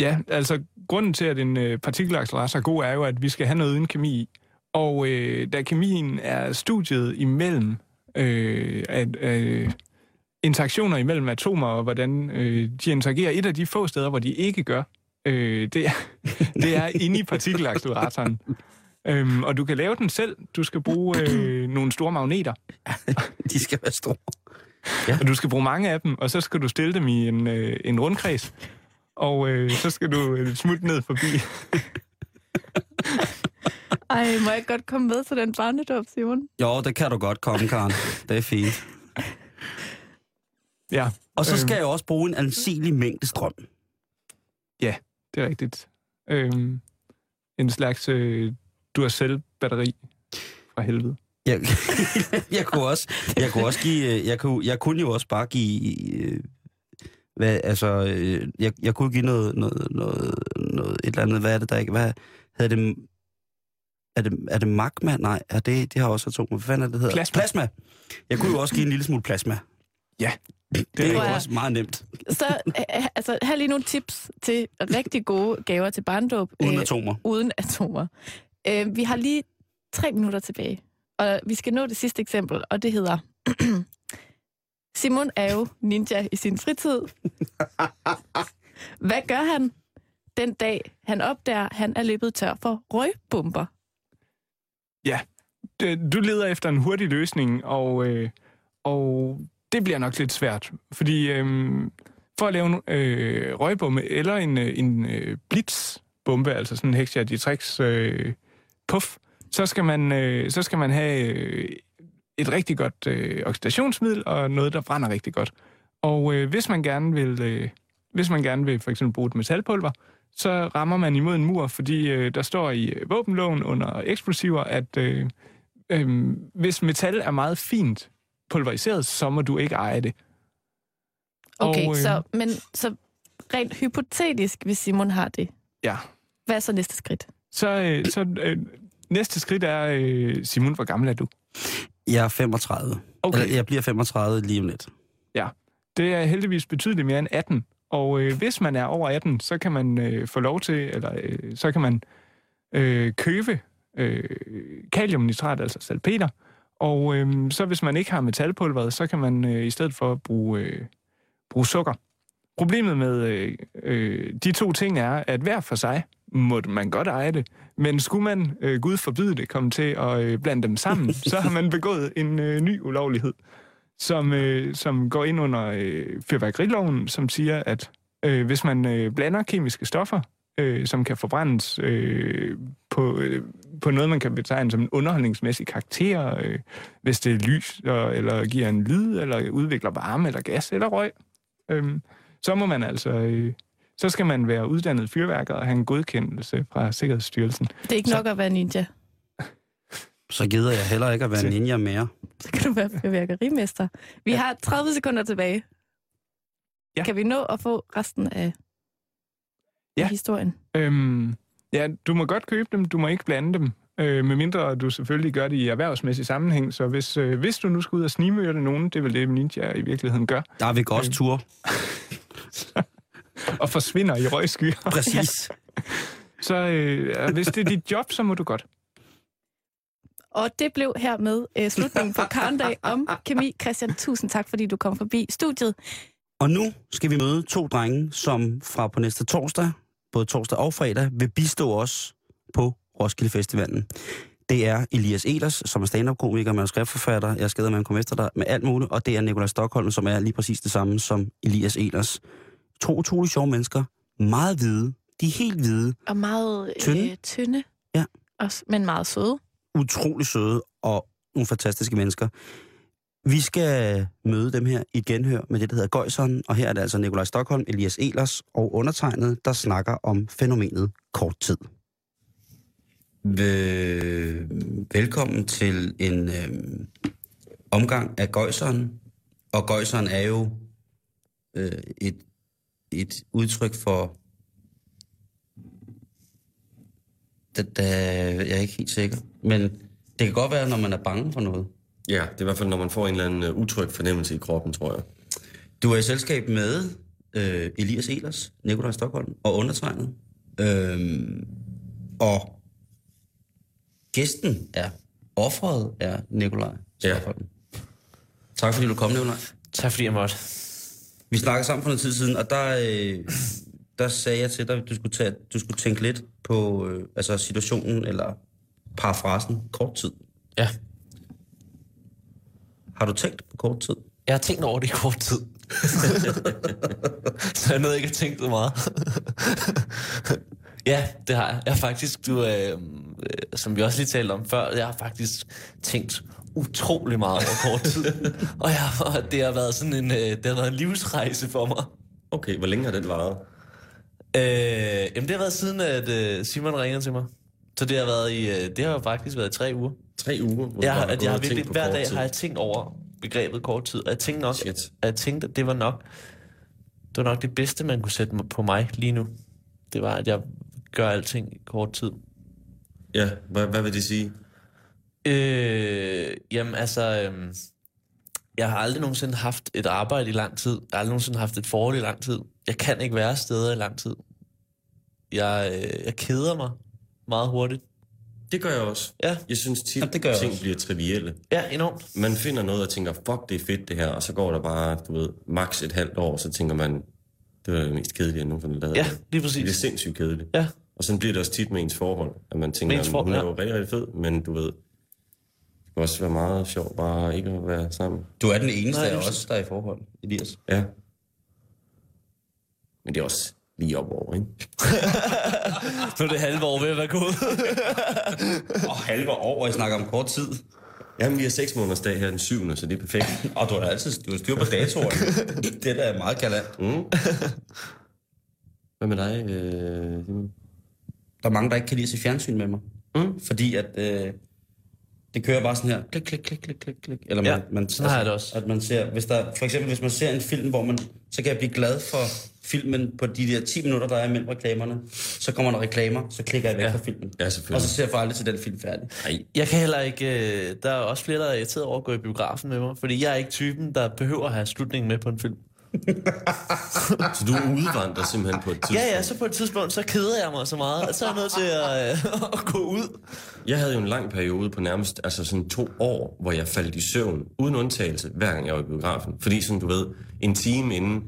Speaker 3: ja, altså grunden til, at en øh, partikelaccelerator er god, er jo, at vi skal have noget uden kemi i. Og øh, da kemien er studiet imellem øh, at, øh, interaktioner imellem atomer, og hvordan øh, de interagerer, et af de få steder, hvor de ikke gør, øh, det, er, det er inde i partikelacceleratoren. Øhm, og du kan lave den selv. Du skal bruge øh, nogle store magneter,
Speaker 2: De skal være store.
Speaker 3: og du skal bruge mange af dem, og så skal du stille dem i en, øh, en rundkreds. Og øh, så skal du øh, smutte ned forbi.
Speaker 1: Ej, må jeg godt komme med til den barnedåb, Simon?
Speaker 2: Jo, det kan du godt komme, Karen. Det er fint.
Speaker 3: Ja,
Speaker 2: Og så skal
Speaker 3: Øhm.
Speaker 2: jeg også bruge en ansigelig mængde strøm.
Speaker 3: Det er rigtigt. Øhm, en slags øh, Duracell-batteri fra helvede.
Speaker 2: Jeg, jeg, kunne også, jeg kunne også give, øh, jeg kunne, jeg kunne jo også bare give, øh, hvad, altså, øh, jeg, jeg kunne give noget, noget, noget, noget, et eller andet, hvad er det der ikke, hvad hedder det, er det, er det magma? Nej, er det, det har også atomer. Hvad fanden er det, det hedder?
Speaker 3: Plasma.
Speaker 2: plasma. Jeg kunne jo også give en lille smule plasma.
Speaker 3: Ja,
Speaker 2: Det er
Speaker 3: er
Speaker 2: jo også meget nemt,
Speaker 1: Så øh, altså, her lige nogle tips til rigtig gode gaver til barndåb.
Speaker 2: uden
Speaker 1: øh,
Speaker 2: atomer.
Speaker 1: uden atomer. Øh, vi har lige tre minutter tilbage, og vi skal nå det sidste eksempel, og det hedder... Simon er jo ninja i sin fritid. Hvad gør han den dag, han opdager, han er løbet tør for røgbomber?
Speaker 3: Det- du leder efter en hurtig løsning, og, øh, og det bliver nok lidt svært. Fordi øh, for at lave en øh, røgbombe eller en, øh, en øh, blitzbombe, altså sådan en Hexia Ditrix øh, puff, så skal man, øh, så skal man have øh, et rigtig godt øh, oxidationsmiddel og noget, der brænder rigtig godt. Og øh, hvis man gerne vil, øh, hvis man gerne vil for eksempel bruge et metalpulver, så rammer man imod en mur, fordi øh, der står i øh, våbenloven under eksplosiver, at øh, øh, hvis metal er meget fint pulveriseret, så må du ikke eje det.
Speaker 1: Okay,
Speaker 3: Og, øh,
Speaker 1: så, men så rent hypotetisk, hvis Simon har det,
Speaker 3: Ja.
Speaker 1: hvad er så næste skridt?
Speaker 3: Så, øh, så øh, næste skridt er, øh, Simon, hvor gammel er du?
Speaker 2: Jeg er 35.
Speaker 3: Okay.
Speaker 2: Eller, jeg bliver 35 lige om lidt.
Speaker 3: Det er heldigvis betydeligt mere end 18. Og øh, hvis man er over 18, så kan man øh, få lov til, eller øh, så kan man øh, købe øh, kaliumnitrat, altså salpeter. Og øh, så hvis man ikke har metalpulveret, så kan man øh, i stedet for bruge, øh, bruge sukker. Problemet med øh, øh, de to ting er, at hver for sig må man godt eje det, men skulle man, øh, Gud forbyde det, komme til at øh, blande dem sammen, så har man begået en øh, ny ulovlighed som, øh, som går ind under øh, fyrværkeriloven, som siger, at øh, hvis man øh, blander kemiske stoffer, øh, som kan forbrændes øh, på, øh, på noget, man kan betegne som en underholdningsmæssig karakter, øh, hvis det er lys, og, eller giver en lyd, eller udvikler varme, eller gas, eller røg, øh, så må man altså... Øh, så skal man være uddannet fyrværker og have en godkendelse fra Sikkerhedsstyrelsen.
Speaker 1: Det er ikke
Speaker 3: Så-
Speaker 1: nok at være ninja.
Speaker 2: Så gider jeg heller ikke at være ninja mere.
Speaker 1: Så kan du være fyrværkerimester. Vi har 30 sekunder tilbage.
Speaker 3: Ja.
Speaker 1: Kan vi nå at få resten af,
Speaker 3: Ja.
Speaker 1: af historien?
Speaker 3: Øhm, ja, du må godt købe dem, du må ikke blande dem. Øh, medmindre du selvfølgelig gør det i erhvervsmæssig sammenhæng. Så hvis, øh, hvis du nu skal ud og snimørte nogen, det er vel det, ninja i virkeligheden gør,
Speaker 2: Der er vi også
Speaker 3: Øh.
Speaker 2: tur.
Speaker 3: og forsvinder i røgskyer,
Speaker 2: Præcis.
Speaker 3: så øh, hvis det er dit job, så må du godt.
Speaker 1: Og det blev hermed øh, slutningen på Karndag om kemi. Christian, tusind tak, fordi du kom forbi studiet.
Speaker 2: Og nu skal vi møde to drenge, som fra på næste torsdag, både torsdag og fredag, vil bistå os på Roskilde Festivalen. Det er Elias Elers, som er stand-up-komiker, manuskriptforfatter, jeg skal med at komme efter dig med alt muligt, og det er Nikolaj Stockholm, som er lige præcis det samme som Elias Elers. To utrolig sjove mennesker, meget hvide, de er helt hvide,
Speaker 1: Og meget
Speaker 2: Tynde.
Speaker 1: Øh, tynde.
Speaker 2: Ja.
Speaker 1: Også, men meget søde.
Speaker 2: utrolig søde og nogle fantastiske mennesker. Vi skal møde dem her i genhør med det, der hedder Gøjseren, og her er det altså Nikolaj Stockholm, Elias Elers og undertegnet, der snakker om fænomenet kort tid. Velkommen til en øh, omgang af Gøjseren, og Gøjseren er jo øh, et, et udtryk for det, da, jeg er ikke helt sikker. Men det kan godt være, når man er bange for noget.
Speaker 4: Ja, det er i hvert fald, når man får en eller anden uh, utryg fornemmelse i kroppen, tror jeg.
Speaker 2: Du er i selskab med øh, Elias Elers, Nikolaj Stockholm og undertegnet. Øhm, og gæsten er, offeret er Nikolaj
Speaker 4: Ja.
Speaker 2: Stockholm. Tak fordi du kom, Nikolaj.
Speaker 5: Tak fordi jeg måtte.
Speaker 2: Vi snakkede sammen for noget tid siden, og der, øh, der sagde jeg til dig, at du skulle, tage, du skulle tænke lidt på øh, altså situationen, eller parafrasen, kort tid.
Speaker 5: Ja,
Speaker 2: Har du tænkt på kort tid?
Speaker 5: jeg har tænkt over det i kort tid. så jeg nåede ikke at tænke det meget. Ja, det har jeg. Jeg har faktisk, du, øh, øh, som vi også lige talte om før, jeg har faktisk tænkt utrolig meget over kort tid. og jeg, og det har været sådan en, øh, det har været en livsrejse for mig.
Speaker 4: Okay, hvor længe har den varet?
Speaker 5: Øh, jamen det har været siden, at øh, Simon ringede til mig. Så det har været i, øh, det har faktisk været i tre uger.
Speaker 4: Tre uger? Hvor
Speaker 5: Jeg, har, at jeg har virkelig, hver dag
Speaker 4: tid.
Speaker 5: har jeg tænkt over begrebet kort tid. Og jeg tænkte nok,
Speaker 4: Shit.
Speaker 5: at jeg tænkte, at det var nok, det var nok det bedste, man kunne sætte på mig lige nu. Det var, at jeg gør alting i kort tid.
Speaker 4: Ja, hvad, hvad vil det sige?
Speaker 5: Øh, jamen altså, øhm, jeg har aldrig nogensinde haft et arbejde i lang tid. Jeg har aldrig nogensinde haft et forhold i lang tid. Jeg kan ikke være steder i lang tid. Jeg, øh, jeg keder mig meget hurtigt.
Speaker 4: Det gør jeg også.
Speaker 5: Ja.
Speaker 4: Jeg synes tit,
Speaker 2: Ja, det gør
Speaker 4: ting
Speaker 2: også.
Speaker 4: bliver trivielle.
Speaker 5: Ja, enormt.
Speaker 4: Man finder noget og tænker, fuck, det er fedt det her, og så går der bare, du ved, maks et halvt år, så tænker man, det var det mest kedelige, jeg nogensinde lavet.
Speaker 5: Ja, lige
Speaker 4: Det er
Speaker 5: præcis.
Speaker 4: sindssygt kedeligt.
Speaker 5: Ja,
Speaker 4: Og sådan bliver det også tit med ens forhold, at man tænker, at hun er
Speaker 5: ja.
Speaker 4: jo rigtig, rigtig fed, men du ved, det kan også være meget sjovt bare ikke at være sammen.
Speaker 2: Du er den eneste
Speaker 5: Nej,
Speaker 2: af
Speaker 5: er
Speaker 2: os, der er i forhold, Elias.
Speaker 4: Ja. Men det er også lige op over, ikke?
Speaker 5: nu er det halve år ved at være gået.
Speaker 2: Og halve år, og jeg snakker om kort tid.
Speaker 4: Jamen, vi har seks måneders dag her den syvende, så det er perfekt.
Speaker 2: Og du har altid du har styr på datoerne. det der er meget galant.
Speaker 4: Mm. Hvad med dig, øh, Simon?
Speaker 2: Der er mange, der ikke kan lide at se fjernsyn med mig.
Speaker 4: Mm.
Speaker 2: Fordi at øh, det kører bare sådan her. Klik, klik, klik, klik, klik, klik. Eller man,
Speaker 5: Ja,
Speaker 2: man,
Speaker 5: sådan har jeg det også.
Speaker 2: At man ser, hvis der, for eksempel, hvis man ser en film, hvor man, så kan jeg blive glad for filmen på de der 10 minutter, der er imellem reklamerne. Så kommer der reklamer, så klikker jeg væk
Speaker 5: Ja.
Speaker 2: fra filmen.
Speaker 4: Ja,
Speaker 2: Og så ser jeg for aldrig til den film færdig.
Speaker 4: Nej,
Speaker 5: Jeg kan heller ikke... Øh, der er også flere, der er irriteret over at gå i biografen med mig. Fordi jeg er ikke typen, der behøver at have slutningen med på en film.
Speaker 4: så du udvandrer simpelthen på et tidspunkt.
Speaker 5: Ja, ja, så på et tidspunkt, så keder jeg mig så meget, at så er jeg nødt til at, øh, at gå ud.
Speaker 4: Jeg havde jo en lang periode på nærmest altså sådan to år, hvor jeg faldt i søvn, uden undtagelse, hver gang jeg var i biografen. Fordi sådan, du ved, en time inden,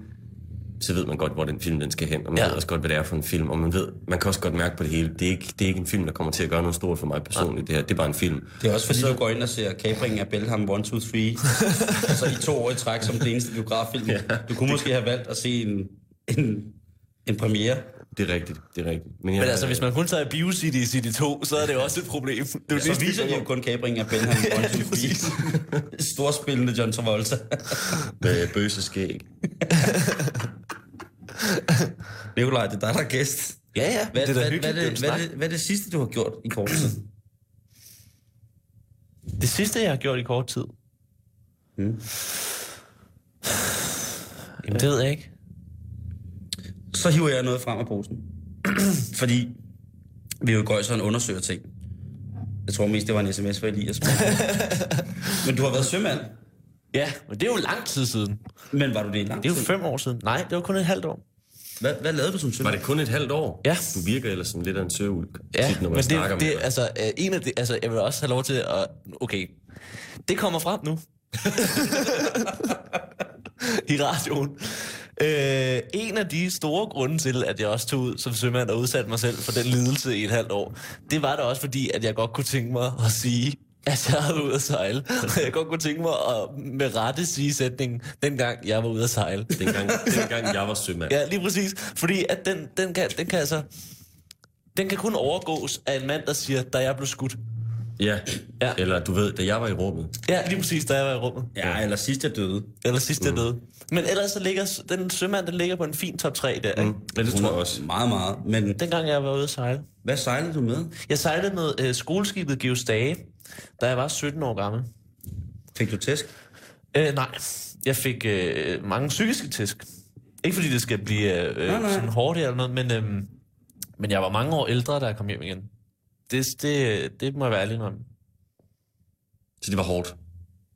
Speaker 4: så ved man godt, hvor den film den skal hen, og man
Speaker 5: Ja.
Speaker 4: ja. ved også godt, hvad det er for en film, og man ved, man kan også godt mærke på det hele, det er ikke, det er ikke en film, der kommer til at gøre noget stort for mig personligt, det her, det er bare en film.
Speaker 2: Det er også fordi, du går ind og ser Kapringen af Belham 1, 2, 3. altså i to år i træk som det eneste biograffilm. Ja, du kunne måske have valgt at se en, en, en premiere.
Speaker 4: Det er rigtigt, det er rigtigt. Men, jeg,
Speaker 5: Men altså, hvis man kun tager BioCity i City 2, så er det også et problem. Det er jo
Speaker 2: Så viser de jo kun Kapringen af Belham 1, 2, 3. Storspillende John Travolta.
Speaker 4: Med bøse skæg.
Speaker 2: Nikolaj, det er dig, der er gæst.
Speaker 5: Ja, ja,
Speaker 2: Hvad,
Speaker 5: det er
Speaker 2: hvad,
Speaker 5: hyggeligt.
Speaker 2: hvad,
Speaker 5: det
Speaker 2: hvad,
Speaker 5: en
Speaker 2: hvad, er det sidste, du har gjort i kort tid?
Speaker 5: Det sidste, jeg har gjort i kort tid.
Speaker 2: Hmm.
Speaker 5: Jamen, det ved jeg ikke.
Speaker 2: Så hiver jeg noget frem af posen. Fordi vi jo går sådan undersøger ting. Jeg tror mest, det var en sms for Elias. Men du har været sømand.
Speaker 5: Ja, men det er jo lang tid siden.
Speaker 2: Men var du det i lang
Speaker 5: Det er jo
Speaker 2: tid?
Speaker 5: fem år siden. Nej, det var kun et halvt år.
Speaker 2: Hvad, hvad lavede du som
Speaker 4: Var
Speaker 2: sømand?
Speaker 4: det kun et halvt år?
Speaker 5: Ja.
Speaker 4: Du virker ellers som lidt af en søvulk,
Speaker 5: Ja,
Speaker 4: tit, når man
Speaker 5: men
Speaker 4: snakker
Speaker 5: det,
Speaker 4: med
Speaker 5: det,
Speaker 4: dig.
Speaker 5: altså, øh, en af det, altså, jeg vil også have lov til at... Okay, det kommer frem nu. I radioen. Øh, en af de store grunde til, at jeg også tog ud som sømand og udsatte mig selv for den lidelse i et halvt år, det var da også fordi, at jeg godt kunne tænke mig at sige, at jeg havde ude at sejle. Og jeg godt kunne tænke mig at med rette sige sætningen, dengang jeg var ude at sejle.
Speaker 4: Dengang, dengang jeg var sømand.
Speaker 5: Ja, lige præcis. Fordi at den, den, kan, den kan altså... Den kan kun overgås af en mand, der siger, da jeg blev skudt.
Speaker 4: Ja.
Speaker 5: Ja.
Speaker 4: Eller du ved, da jeg var i rummet.
Speaker 5: Ja, lige præcis, da jeg var i rummet.
Speaker 2: Ja, eller sidst jeg døde.
Speaker 5: Eller sidst jeg døde. Men ellers så ligger den sømand, den ligger på en fin top 3 der, ikke?
Speaker 4: Mm. Ja, det tror jeg også.
Speaker 2: Meget, meget. Men
Speaker 5: Dengang jeg var ude at sejle.
Speaker 2: hvad sejlede du med?
Speaker 5: Jeg sejlede med øh, skoleskibet Geos Dage, da jeg var 17 år gammel.
Speaker 2: Fik du tæsk?
Speaker 5: Øh, nej, jeg fik øh, mange psykiske tæsk. Ikke fordi det skal blive øh,
Speaker 2: Nej, nej.
Speaker 5: sådan hårdt eller noget, men, øh, men jeg var mange år ældre, da jeg kom hjem igen. Det, det, det må jeg være ærlig om.
Speaker 4: Så det var hårdt.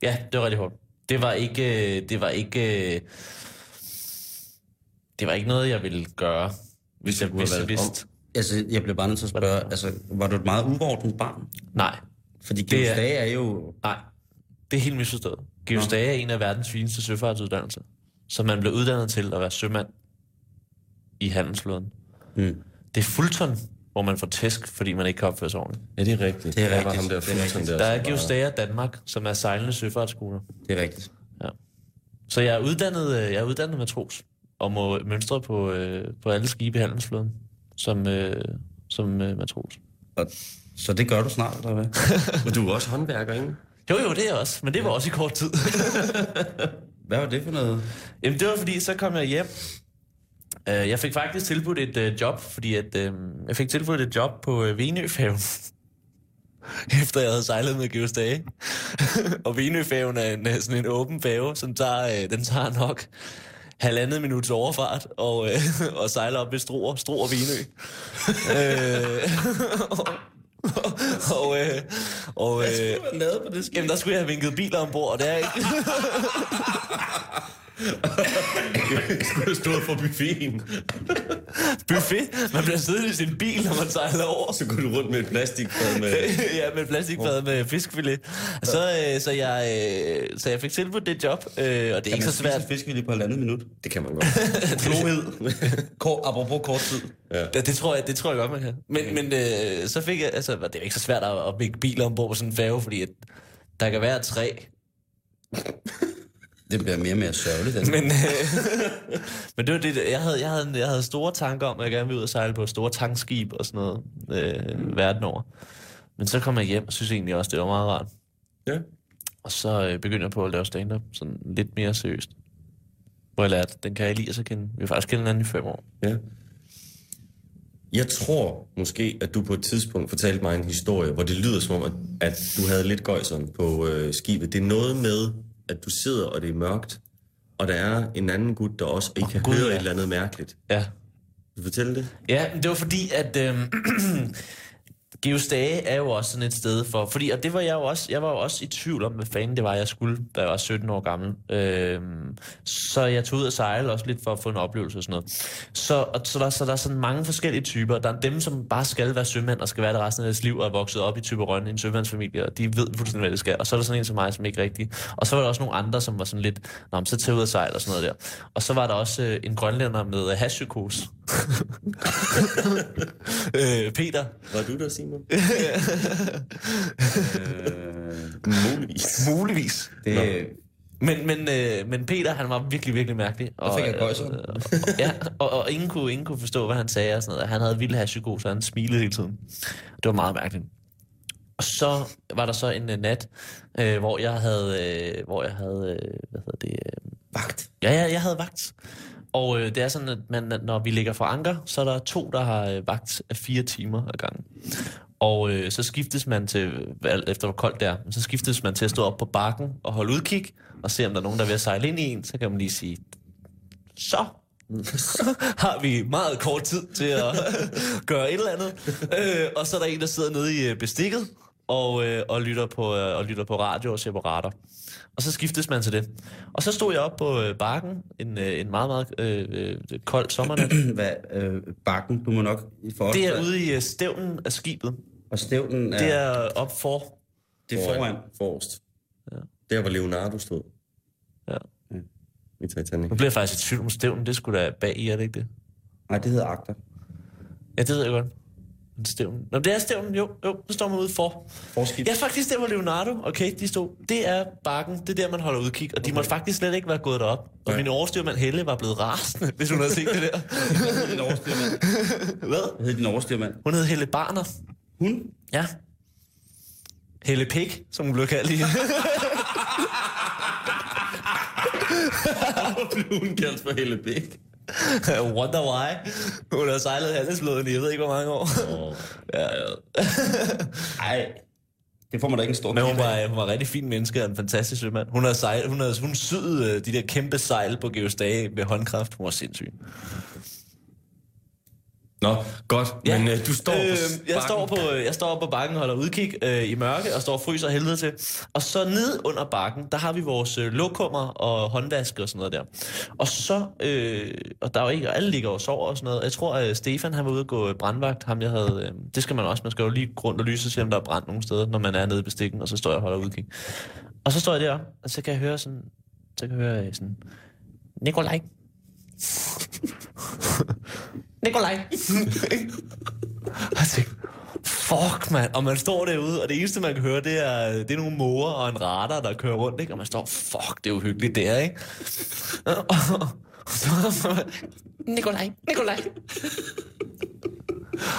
Speaker 5: Ja, det var rigtig hårdt. Det var ikke, øh, det var ikke, øh, det var ikke noget, jeg ville gøre, hvis jeg,
Speaker 4: kunne have
Speaker 5: hvis jeg vidste.
Speaker 2: Altså, jeg blev bare nødt til at spørge, altså, var du et meget uvordent barn?
Speaker 5: Nej,
Speaker 2: Fordi
Speaker 5: Det er-
Speaker 2: er jo...
Speaker 5: nej. Det er helt misforstået. Georg
Speaker 2: Nå.
Speaker 5: Stage er en af verdens fineste søfartsuddannelser. Så man blev uddannet til at være sømand i handelsflåden.
Speaker 2: Hmm.
Speaker 5: Det er Fulton, hvor man får tæsk, fordi man ikke kan opføre sig ordentligt.
Speaker 4: Ja, det er rigtigt.
Speaker 2: Det er rigtigt.
Speaker 4: ham der
Speaker 2: Det er rigtigt.
Speaker 4: der.
Speaker 5: Der er Stage Danmark, som er sejlende søfartsskoler.
Speaker 2: Det er rigtigt.
Speaker 5: Så jeg er uddannet, øh, jeg er uddannet matros, og må mønstre på, øh, på alle skibe i handelsflåden, som, øh, som øh, matros.
Speaker 2: Og, så det gør du snart, eller hvad?
Speaker 4: Og du er også håndværker, ikke?
Speaker 5: Jo, jo, det er jeg også, men det var også i kort tid.
Speaker 2: Hvad var det for noget?
Speaker 5: Jamen, det var fordi, så kom jeg hjem. Uh, jeg fik faktisk tilbudt et uh, job, fordi at, uh, jeg fik tilbudt et job på uh, Venøfærgen. Efter jeg havde sejlet med Georg Stage. og Venøfærgen er en, sådan en åben færge, som tager, uh, den tager nok halvandet minuts overfart og, uh, og sejler op ved Struer, Struer Venø. uh, og, øh, og, øh,
Speaker 2: man lavet på det
Speaker 5: jamen, der skulle jeg have vinket biler ombord, og det er ikke.
Speaker 4: Skulle du stå for buffeten?
Speaker 5: Buffet. Man bliver siddende i sin bil, når man sejler over.
Speaker 4: Så går du rundt med et plastikfad med...
Speaker 5: ja, med plastikfad med fiskfilet. Så, øh, så, jeg, øh, så jeg fik tilbudt det job, øh, og det er ikke så svært.
Speaker 2: fisk lige på halvandet minut.
Speaker 4: Det kan man godt.
Speaker 2: Klohed. Kort, apropos kort tid.
Speaker 5: Ja, det, tror jeg, det tror jeg godt, man kan. Men, men øh, så fik jeg, altså, det er ikke så svært at, at bygge biler ombord på sådan en færge, fordi at der kan være tre.
Speaker 2: Det bliver mere og mere sørgeligt. Altså.
Speaker 5: Men, øh, men det var det, jeg havde, jeg, havde, jeg havde store tanker om, at jeg gerne ville ud og sejle på store tankskib og sådan noget øh, verden over. Men så kom jeg hjem og synes egentlig også, det var meget rart.
Speaker 4: Ja.
Speaker 5: Og så øh, begyndte jeg på at lave stand-up sådan lidt mere seriøst. Hvor jeg lærte, den kan jeg lige at kende. Vi har faktisk kendt hinanden i fem år.
Speaker 4: Ja. Jeg tror måske, at du på et tidspunkt fortalte mig en historie, hvor det lyder som om, at, at du havde lidt gøjseren på øh, skibet. Det er noget med, at du sidder, og det er mørkt, og der er en anden gut, der også, og I
Speaker 5: Åh,
Speaker 4: kan
Speaker 5: Gud,
Speaker 4: høre
Speaker 5: ja.
Speaker 4: et eller andet mærkeligt.
Speaker 5: Ja.
Speaker 4: Vil du fortælle det?
Speaker 5: Ja, det var fordi, at øh, Geostage er jo også sådan et sted for... Fordi, og det var jeg jo også... Jeg var jo også i tvivl om, hvad fanden det var, jeg skulle, da jeg var 17 år gammel. Øhm, så jeg tog ud og sejle også lidt for at få en oplevelse og sådan noget. Så, og, så, der, så der er sådan mange forskellige typer. Der er dem, som bare skal være sømand og skal være det resten af deres liv og er vokset op i Typerøn, en sømandsfamilie, og de ved fuldstændig, hvad det skal. Og så er der sådan en som mig, som ikke rigtig... Og så var der også nogle andre, som var sådan lidt... Nå, så tager ud og sejle og sådan noget der. Og så var der også øh, en grønlænder med øh, hashpsykose øh, Peter,
Speaker 4: Var du der, Simon? øh, muligvis.
Speaker 5: Muligvis.
Speaker 2: Det,
Speaker 5: Men, men, øh, men Peter, han var virkelig, virkelig mærkelig. Og,
Speaker 2: fik jeg
Speaker 5: øh, og, ja, og, og ingen, kunne, ingen kunne forstå, hvad han sagde og sådan noget. Han havde vild hashpsykose, så han smilede hele tiden. Det var meget mærkeligt. Og så var der så en uh, nat, øh, hvor jeg havde, øh, hvor jeg havde, øh, hvad hedder det? Øh,
Speaker 2: vagt.
Speaker 5: ja, ja, jeg havde vagt. Og øh, det er sådan, at man, når vi ligger for anker, så er der to, der har øh, vagt af fire timer ad gangen. Og øh, så skiftes man til, øh, alt efter hvor koldt det er, så skiftes man til at stå op på bakken og holde udkig, og se om der er nogen, der er ved at sejle ind i en, så kan man lige sige, så har vi meget kort tid til at gøre et eller andet. Øh, og så er der en, der sidder nede i øh, bestikket og, øh, og, lytter på, øh, og lytter på radio og ser på radar. Og så skiftes man til det. Og så stod jeg op på øh, bakken en, øh, en meget, meget øh, øh, kold sommernat.
Speaker 2: Hvad, øh, bakken, du må nok for
Speaker 5: Det er ude i øh, stævnen af skibet.
Speaker 2: Og stævnen er,
Speaker 5: Det er op for.
Speaker 2: det er foran.
Speaker 4: Forrest.
Speaker 5: Ja.
Speaker 4: Der, hvor Leonardo stod.
Speaker 5: Ja.
Speaker 4: I Titanic.
Speaker 5: Nu bliver jeg faktisk i tvivl om stævnen. Det skulle da bag i, er det ikke det?
Speaker 2: Nej, det hedder akter.
Speaker 5: Ja, det ved jeg godt. Stævnen. Nå, det er stævnen, jo. Jo, så står man ude for.
Speaker 2: Forskib.
Speaker 5: Ja, faktisk, der var Leonardo. Okay, de stod. Det er bakken. Det er der, man holder udkig. Og de måtte faktisk slet ikke være gået derop. Og
Speaker 2: Ja.
Speaker 5: min overstyrmand Helle var blevet rasende, hvis hun havde set det der.
Speaker 2: din overstyrmand?
Speaker 5: Hvad?
Speaker 2: Hvad hedder din overstyrmand?
Speaker 5: Hun hed Helle Barner.
Speaker 2: Hun?
Speaker 5: Ja. Helle Pik, som hun blev kaldt i.
Speaker 4: blev hun kaldt for Helle Bæk.
Speaker 5: Wonder why. Hun har sejlet handelsflåden i jeg ved ikke, hvor mange år.
Speaker 4: Oh.
Speaker 5: Ja.
Speaker 2: Nej. Det får man da ikke en stor
Speaker 5: Men hun
Speaker 2: kæmpe af.
Speaker 5: var, hun var rigtig fin menneske og en fantastisk sømand. Hun havde, sejl, hun havde hun syede øh, de der kæmpe sejl på Geostage med håndkraft. Hun var sindssyg.
Speaker 4: Nå, godt.
Speaker 5: Ja.
Speaker 4: Men øh, du står på
Speaker 5: øh, jeg, står på, øh, jeg står på bakken og holder udkig øh, i mørke og står og fryser helvede til. Og så ned under bakken, der har vi vores øh, lokummer og håndvask og sådan noget der. Og så, øh, og der er jo ikke, og alle ligger og sover og sådan noget. Jeg tror, at Stefan han var ude at gå øh, brandvagt. Ham, jeg havde, øh, det skal man også, man skal jo lige rundt og lyse og se, om der er brand nogle steder, når man er nede i bestikken, og så står jeg og holder udkig. Og så står jeg der, og så kan jeg høre sådan, så kan jeg høre øh, sådan, Nikolaj. Nikolaj. Og jeg tænkte, fuck, mand. Og man står derude, og det eneste, man kan høre, det er, det er nogle måger og en radar, der kører rundt, ikke? Og man står, fuck, det er uhyggeligt, det er, ikke? Og, og, så, Nikolaj, Nikolaj.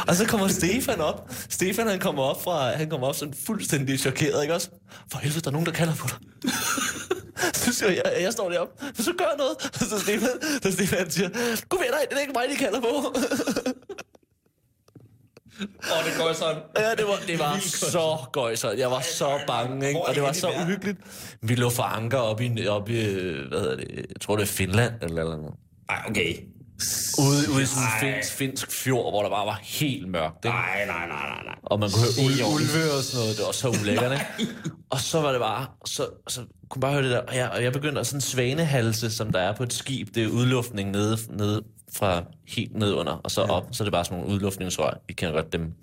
Speaker 5: Og så kommer Stefan op. Stefan, han kommer op fra, han kommer op sådan fuldstændig chokeret, ikke også? For helvede, der er nogen, der kalder på dig. Så siger jeg, jeg står deroppe, så gør noget. Så Stefan, så Stefan siger, gå ved dig, det er ikke mig, de kalder på.
Speaker 6: Åh, det går sådan.
Speaker 5: Ja, det var, det var så gøjsert. Jeg var så bange, ikke? Og det var så uhyggeligt. Vi lå for anker op i, op i hvad hedder det, jeg tror det er Finland, eller eller noget.
Speaker 2: Ej, okay.
Speaker 5: Ude, ude i sådan en finsk, finsk fjord, hvor der bare var helt mørkt, ikke?
Speaker 2: Nej, nej, nej, nej, nej.
Speaker 5: Og man kunne høre ulve, ulve og sådan noget. Det var så ulækkert, ikke? Og så var det bare... Så, så kunne bare høre det der. Og jeg, og jeg begyndte at sådan svanehalse, som der er på et skib. Det er udluftning nede, nede fra helt ned under, og så op. Så er det bare sådan nogle udluftningsrør. I kender godt dem.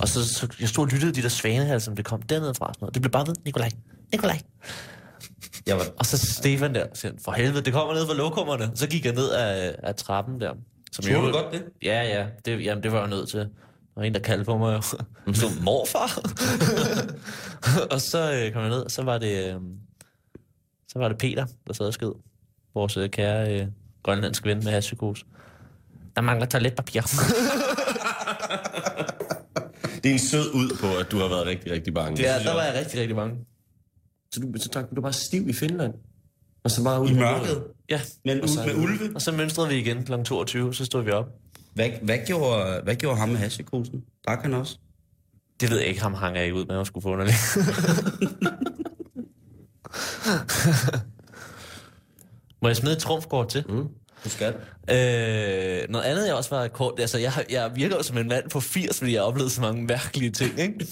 Speaker 5: Og så, så jeg stod og lyttede de der svanehalse, som det kom dernede fra. Sådan noget. Det blev bare ved. Nikolaj, Nikolaj.
Speaker 2: Jeg var,
Speaker 5: Og så Stefan der, siger, for helvede, det kommer ned fra lokummerne. Så gik jeg ned af, af trappen der. Som
Speaker 2: Tror du
Speaker 5: jo-
Speaker 2: godt det?
Speaker 5: Ja, ja, det, jamen, det var jeg nødt til. Der var en, der kaldte på mig. jo. Så morfar. og så øh, kom jeg ned, og så var det, øh, så var det Peter, der sad og sked. Vores øh, kære øh, grønlandske ven med hashpsykose. Der mangler toiletpapir.
Speaker 4: Det er en sød ud på, at du har været rigtig, rigtig bange.
Speaker 5: ja, der var jeg rigtig, rigtig mange.
Speaker 4: Så du, så drak du bare stiv i Finland? Og så bare ud
Speaker 2: I mørket?
Speaker 5: Ja,
Speaker 2: Men
Speaker 4: Og så-
Speaker 2: med ulve?
Speaker 5: og så mønstrede vi igen kl. 22, så stod vi op.
Speaker 2: Hvad, hvad, gjorde, hvad gjorde ham med hashikosen? Drak han også?
Speaker 5: Det ved jeg ikke, ham hang jeg ikke ud med, at skulle få underligt. Må jeg smide et trumfkort til?
Speaker 4: Mm, du skal.
Speaker 5: Øh, noget andet, jeg også var kort... Altså, jeg, jeg virker som en mand på 80, fordi jeg har oplevet så mange mærkelige ting, ikke?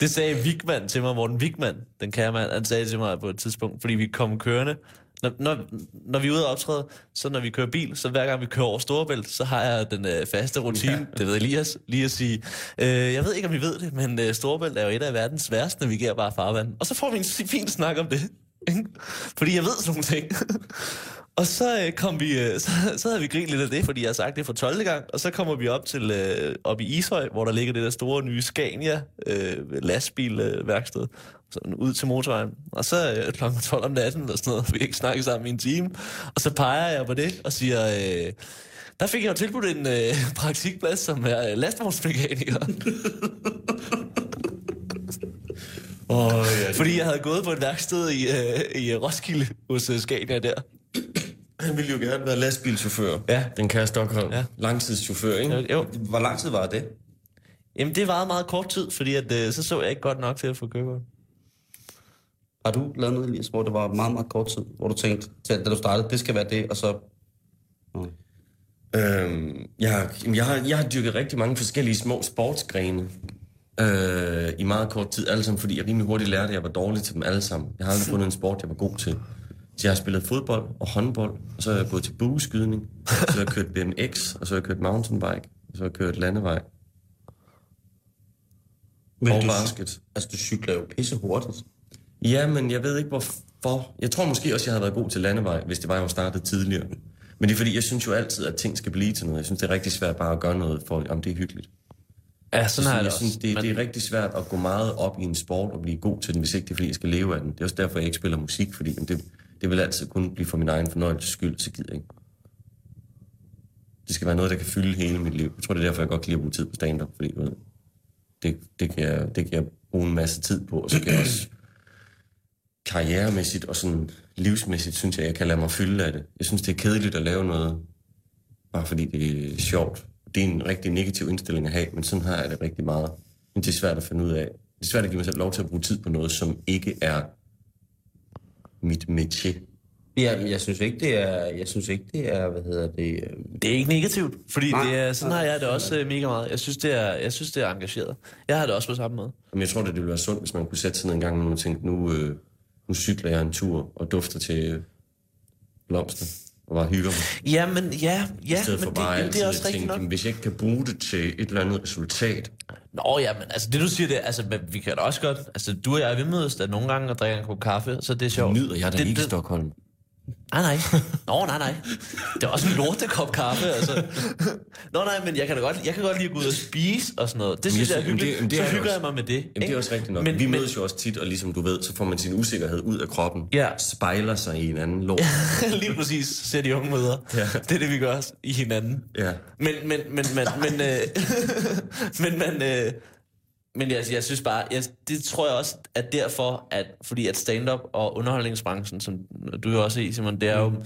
Speaker 5: Det sagde Vigman til mig, Morten Vigman, den kære mand, han sagde til mig på et tidspunkt, fordi vi kom kørende. Når, når, når vi er ude og optræde, så når vi kører bil, så hver gang vi kører over Storebælt, så har jeg den øh, faste rutine, ja. det ved Elias, lige at sige, øh, jeg ved ikke, om I ved det, men øh, Storebælt er jo et af verdens værste navigerbare farvand. Og så får vi en fin snak om det. Ikke? Fordi jeg ved sådan nogle ting. Og så øh, kom vi, øh, så, så havde vi grint lidt af det, fordi jeg har sagt det for 12. gang, og så kommer vi op til øh, op i Ishøj, hvor der ligger det der store nye Scania øh, lastbilværksted, øh, sådan ud til motorvejen. Og så øh, kl. 12 om natten eller sådan noget, vi ikke snakket sammen i en time, og så peger jeg på det og siger, øh, der fik jeg jo tilbudt en øh, praktikplads som er øh, lastvognsmekaniker.
Speaker 4: Oh, ja.
Speaker 5: fordi jeg havde gået på et værksted i, øh, i Roskilde hos øh, Scania der.
Speaker 4: Han ville jo gerne være lastbilchauffør.
Speaker 5: Ja.
Speaker 4: Den kære Stockholm.
Speaker 5: Ja.
Speaker 4: Langtidschauffør, ikke?
Speaker 5: Jo,
Speaker 2: Hvor lang tid var det?
Speaker 5: Jamen, det varede meget kort tid, fordi at, øh, så så jeg ikke godt nok til at få kørekort.
Speaker 2: Har du lavet noget, Elias, hvor det var meget, meget kort tid? Hvor du tænkte, til- da du startede, det skal være det, og så... Nå.
Speaker 4: Øhm, jeg, har, jeg, har, jeg har dyrket rigtig mange forskellige små sportsgrene øh, i meget kort tid, alle sammen, fordi jeg rimelig hurtigt lærte, at jeg var dårlig til dem alle sammen. Jeg har aldrig fundet en sport, jeg var god til. Så jeg har spillet fodbold og håndbold, og så har jeg gået til bueskydning, så har jeg kørt BMX, og så har jeg kørt mountainbike, og så har jeg kørt landevej
Speaker 2: Men
Speaker 4: og
Speaker 2: du,
Speaker 4: basket.
Speaker 2: altså, du cykler jo pisse hurtigt.
Speaker 4: Ja, men jeg ved ikke hvorfor. Jeg tror måske også, jeg havde været god til landevej, hvis det var, jeg var startet tidligere. Men det er fordi, jeg synes jo altid, at ting skal blive til noget. Jeg synes, det er rigtig svært bare at gøre noget, for om det er hyggeligt.
Speaker 5: Ja, sådan har jeg
Speaker 4: jeg
Speaker 5: det også.
Speaker 4: synes, det, det er rigtig svært at gå meget op i en sport og blive god til den, hvis ikke det er, fordi jeg skal leve af den. Det er også derfor, jeg ikke spiller musik, fordi jamen, det, det vil altid kun blive for min egen fornøjelses skyld, så gider jeg ikke. Det skal være noget, der kan fylde hele mit liv. Jeg tror, det er derfor, jeg godt kan lide at bruge tid på stand-up, fordi ved, det, det, kan jeg, det kan jeg bruge en masse tid på, og så kan jeg også karrieremæssigt og sådan livsmæssigt, synes jeg, jeg kan lade mig fylde af det. Jeg synes, det er kedeligt at lave noget, bare fordi det er sjovt. Det er en rigtig negativ indstilling at have, men sådan har jeg det rigtig meget. Men det er svært at finde ud af. Det er svært at give mig selv lov til at bruge tid på noget, som ikke er mit métier.
Speaker 2: Ja, jeg synes ikke, det er... Jeg synes ikke, det er, hvad hedder det... øh,
Speaker 5: Det er ikke negativt, fordi
Speaker 2: Nej,
Speaker 5: det er, sådan
Speaker 2: nej.
Speaker 5: har jeg det også øh, mega meget. Jeg synes, det er, jeg synes, det er engageret. Jeg har det også på samme måde.
Speaker 4: Men jeg tror, det ville være sundt, hvis man kunne sætte sig ned en gang og tænke, nu, øh, nu cykler jeg en tur og dufter til øh, blomster og bare hygger mig.
Speaker 5: Ja, men ja, ja
Speaker 4: I stedet
Speaker 5: men
Speaker 4: for
Speaker 5: det,
Speaker 4: bare
Speaker 5: jamen,
Speaker 4: altid
Speaker 5: det er også
Speaker 4: at tænke, hvis jeg ikke kan bruge det til et eller andet resultat,
Speaker 5: Nå ja, men altså det du siger, det, altså men vi kan da også godt, altså du og jeg, vi mødes da nogle gange og drikker en kop kaffe, så det er sjovt.
Speaker 4: nyder jeg da
Speaker 5: det,
Speaker 4: ikke i
Speaker 5: det,
Speaker 4: Stockholm.
Speaker 5: Nej, nej. Nå, nej, nej. Det er også en lortekop kaffe, altså. Nå, nej, men jeg kan da godt, jeg kan godt lide at gå ud og spise og sådan noget. Det synes jeg,
Speaker 4: jeg
Speaker 5: er hyggeligt.
Speaker 4: jamen, det- jamen, det
Speaker 5: så
Speaker 4: er
Speaker 5: hygger
Speaker 4: også.
Speaker 5: jeg mig med det.
Speaker 4: Jamen, det er også rigtigt nok.
Speaker 5: Men-
Speaker 4: Men, vi
Speaker 5: men-
Speaker 4: mødes jo også tit, og ligesom du ved, så får man sin usikkerhed ud af kroppen.
Speaker 5: Ja.
Speaker 4: Spejler sig i en anden lort.
Speaker 5: Lige præcis, ser de unge møder.
Speaker 4: Ja.
Speaker 5: Det er det, vi gør også i hinanden.
Speaker 4: Ja.
Speaker 5: Men, men, men, men, men, øh, men, men, øh, men jeg, jeg synes bare, jeg, det tror jeg også, at derfor, at, fordi at stand-up og underholdningsbranchen, som du er jo også i, Simon, det er jo,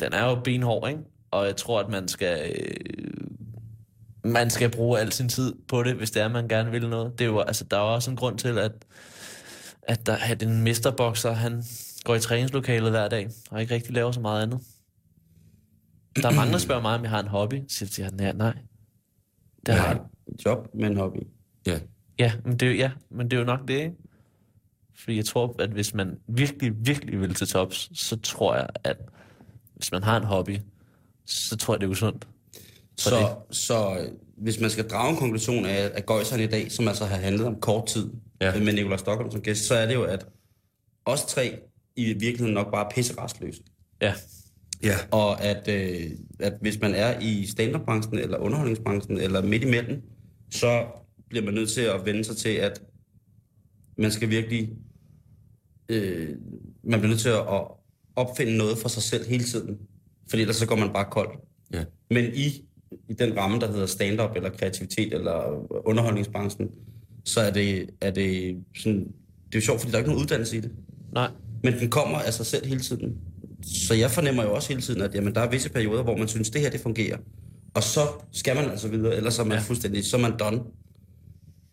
Speaker 5: den er jo benhård, ikke? Og jeg tror, at man skal, øh, man skal bruge al sin tid på det, hvis det er, man gerne vil noget. Det er jo, altså, der er jo også en grund til, at, at, der, at en mesterbokser, han går i træningslokalet hver dag, og ikke rigtig laver så meget andet. Der er mange, der spørger mig, om jeg har en hobby. Så siger jeg, nej, nej. Det har jeg ikke.
Speaker 2: et job med en hobby.
Speaker 4: Ja.
Speaker 5: Ja, men det, er jo- ja, men det er jo nok det, ikke? Fordi jeg tror, at hvis man virkelig, virkelig vil til tops, så tror jeg, at hvis man har en hobby, så tror jeg, det er usundt.
Speaker 2: Så, så øh, hvis man skal drage en konklusion af, af Gøjseren i dag, som altså har handlet om kort tid,
Speaker 4: Ja.
Speaker 2: med Nikolaj Stockholm som gæst, så er det jo, at os tre i virkeligheden nok bare er pisserastløse.
Speaker 5: Ja,
Speaker 2: Ja. Og at, øh, at hvis man er i stand-up-branchen, eller underholdningsbranchen, eller midt imellem, så bliver man nødt til at vende sig til, at man skal virkelig... Øh, man bliver nødt til at opfinde noget for sig selv hele tiden. Fordi ellers så går man bare kold.
Speaker 4: Ja.
Speaker 2: Men i, i den ramme, der hedder stand-up, eller kreativitet, eller underholdningsbranchen, så er det, er det sådan... Det er jo sjovt, fordi der er ikke nogen uddannelse i det.
Speaker 5: nej.
Speaker 2: Men den kommer af sig selv hele tiden. Så jeg fornemmer jo også hele tiden, at jamen, der er visse perioder, hvor man synes, det her det fungerer. Og så skal man altså videre, ellers så er man
Speaker 5: ja.
Speaker 2: fuldstændig, så er man done.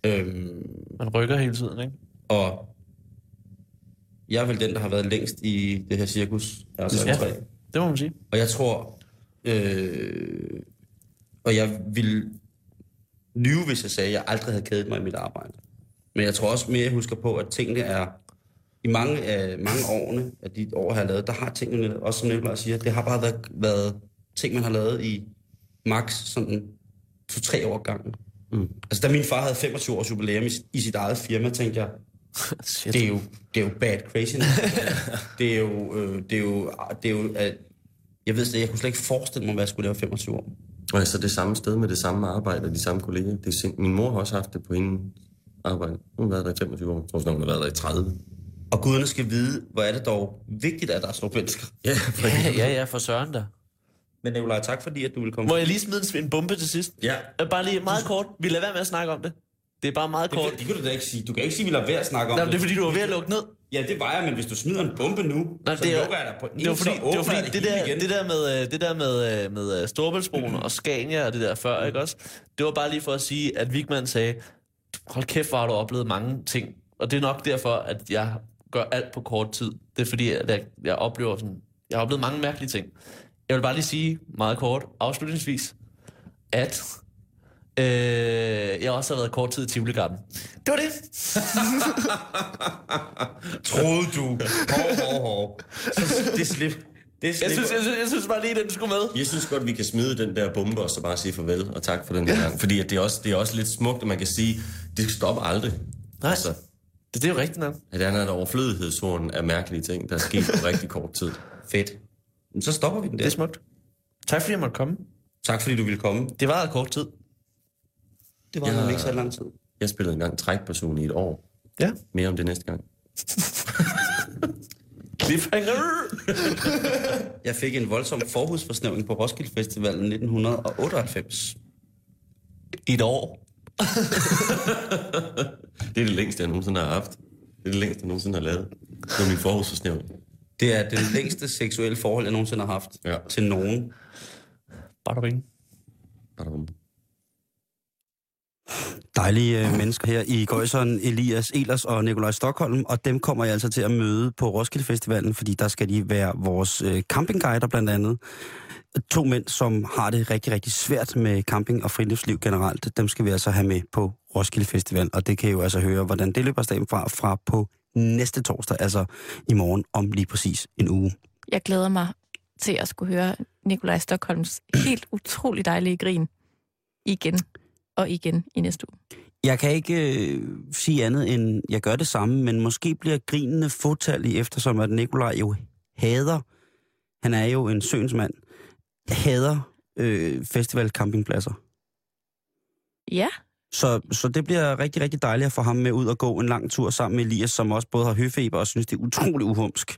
Speaker 2: Øhm,
Speaker 5: Man rykker hele tiden, ikke?
Speaker 2: og jeg er vel den, der har været længst i det her cirkus. Altså
Speaker 5: Ja.
Speaker 2: ja.
Speaker 5: Det må man sige.
Speaker 2: Og jeg tror, øh, og jeg vil lyve, hvis jeg sagde, at jeg aldrig havde kædet mig i mit arbejde. Men jeg tror også mere, jeg husker på, at tingene er, i mange af mange årene, af de år, jeg har lavet, der har tingene, også som Nicolaj siger, det har bare været, været ting, man har lavet i max sådan to-tre år gangen. Mm. Altså, da min far havde 25 års jubilæum i, i sit eget firma, tænkte jeg, det er jo, det er jo bad crazy. det er jo, øh, det er jo, det er jo, at, jeg ved slet, jeg kunne slet ikke forestille mig, hvad jeg skulle lave 25 år.
Speaker 4: Og så det samme sted med det samme arbejde og de samme kolleger. Det er sind... Min mor har også haft det på hende arbejde. Hun har været der i 25 år. Jeg tror, hun har været der i 30.
Speaker 2: Og guderne skal vide, hvor er det dog vigtigt, at der er sådan mennesker.
Speaker 4: Ja,
Speaker 5: Ja, ja, ja, for søren der.
Speaker 2: Men Nicolaj, tak fordi, at du vil komme.
Speaker 5: Må jeg lige smide en- bombe til sidst?
Speaker 4: Ja.
Speaker 5: Bare lige meget kort. Vi lader være med at snakke om det. Det er bare meget
Speaker 2: Det,
Speaker 5: kort.
Speaker 2: kan- det kan du da ikke sige. Du kan ikke sige, at vi lader være at snakke om
Speaker 5: Nej, men det er fordi, du var ved at lukke ned.
Speaker 2: Ja, det var jeg, men hvis du smider en bombe nu,
Speaker 5: Nej,
Speaker 2: så
Speaker 5: det er,
Speaker 2: lukker jeg dig på en,
Speaker 5: det var fordi,
Speaker 2: så
Speaker 5: det, var fordi det,
Speaker 2: hele
Speaker 5: der,
Speaker 2: igen.
Speaker 5: det der med, øh, det der med, øh, med øh, Storbæltsbroen og Scania og det der før, ikke også? Det var bare lige for at sige, at Vigman sagde, hold kæft, hvor har du oplevet mange ting. Og det er nok derfor, at jeg gør alt på kort tid. Det er fordi, at jeg, jeg oplever sådan, jeg har oplevet mange mærkelige ting. Jeg vil bare lige sige meget kort, afslutningsvis, at øh, jeg også har været kort tid i Tivoli Garden. Det var det.
Speaker 2: Troede du? Hov, hov, hov. Så Det slip. Det
Speaker 5: Jeg synes, jeg, synes, jeg synes bare lige, den skulle med.
Speaker 4: Jeg synes godt, vi kan smide den der bombe og så bare sige farvel og tak for den her gang. Fordi at det, er også, det er også lidt smukt, at man kan sige, det stopper aldrig.
Speaker 5: Nej.
Speaker 4: Altså,
Speaker 5: Det, det er jo rigtigt nok.
Speaker 4: at der er en overflødighedshorn af mærkelige ting, der er sket på rigtig kort tid.
Speaker 2: Fedt. Men så stopper vi den
Speaker 5: Det
Speaker 2: der.
Speaker 5: er smukt. Tak fordi jeg måtte komme.
Speaker 2: Tak fordi du ville komme.
Speaker 5: Det var kort tid.
Speaker 2: Det var
Speaker 4: ja.
Speaker 2: ikke så lang tid.
Speaker 4: Jeg spillede engang trækperson i et år.
Speaker 5: Ja.
Speaker 4: Mere om det næste gang.
Speaker 5: Cliffhanger!
Speaker 2: Jeg fik en voldsom forhudsforsnævring på Roskilde Festivalen 1998.
Speaker 5: I et år.
Speaker 4: Det er det længste, jeg nogensinde har haft. Det er det længste, jeg nogensinde har lavet. Det var min forhudsforsnævring.
Speaker 2: Det er det længste seksuelle forhold, jeg nogensinde har haft
Speaker 4: Ja.
Speaker 2: til nogen.
Speaker 5: Bare ring.
Speaker 4: Badum.
Speaker 2: Dejlige øh, mennesker her i Gøjseren, Elias Elers og Nikolaj Stockholm, og dem kommer jeg altså til at møde på Roskilde Festivalen, fordi der skal de være vores øh, campingguider blandt andet. To mænd, som har det rigtig, rigtig svært med camping og friluftsliv generelt, dem skal vi altså have med på Roskilde Festival, og det kan I jo altså høre, hvordan det løber staben fra, fra på næste torsdag, altså i morgen om lige præcis en uge.
Speaker 1: Jeg glæder mig til at skulle høre Nikolaj Stockholms helt utrolig dejlige grin igen og igen i næste uge.
Speaker 2: Jeg kan ikke øh, sige andet end, jeg gør det samme, men måske bliver grinene fåtallige, eftersom at Nikolaj jo hader han er jo en søensmand, hader øh, festivalcampingpladser.
Speaker 1: Ja,
Speaker 2: Så, så det bliver rigtig, rigtig dejligt at få ham med ud og gå en lang tur sammen med Elias, som også både har høfeber og synes, det er utrolig uhumsk.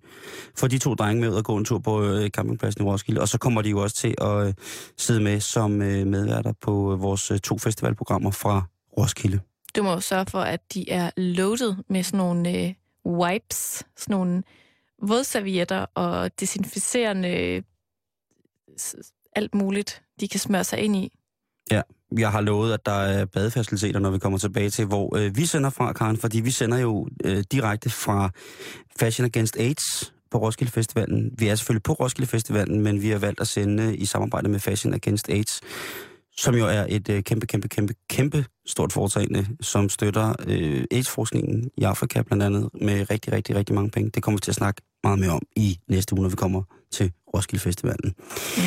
Speaker 2: For de to drenge med ud og gå en tur på øh, campingpladsen i Roskilde. Og så kommer de jo også til at øh, sidde med som øh, medværter på øh, vores øh, to festivalprogrammer fra Roskilde.
Speaker 1: du må sørge for, at de er loaded med sådan nogle øh, wipes, sådan nogle vådservietter og desinficerende øh, alt muligt, de kan smøre sig ind i.
Speaker 2: Jeg har lovet, at der er badefaciliteter, når vi kommer tilbage til, hvor øh, vi sender fra, Karen, fordi vi sender jo øh, direkte fra Fashion Against AIDS på Roskilde Festivalen. Vi er selvfølgelig på Roskilde Festivalen, men vi har valgt at sende i samarbejde med Fashion Against AIDS, som jo er et øh, kæmpe, kæmpe, kæmpe, kæmpe stort foretagende, som støtter øh, AIDS-forskningen i Afrika blandt andet med rigtig, rigtig, rigtig mange penge. Det kommer vi til at snakke meget mere om i næste uge, når vi kommer til Roskilde Festivalen.
Speaker 1: Mm.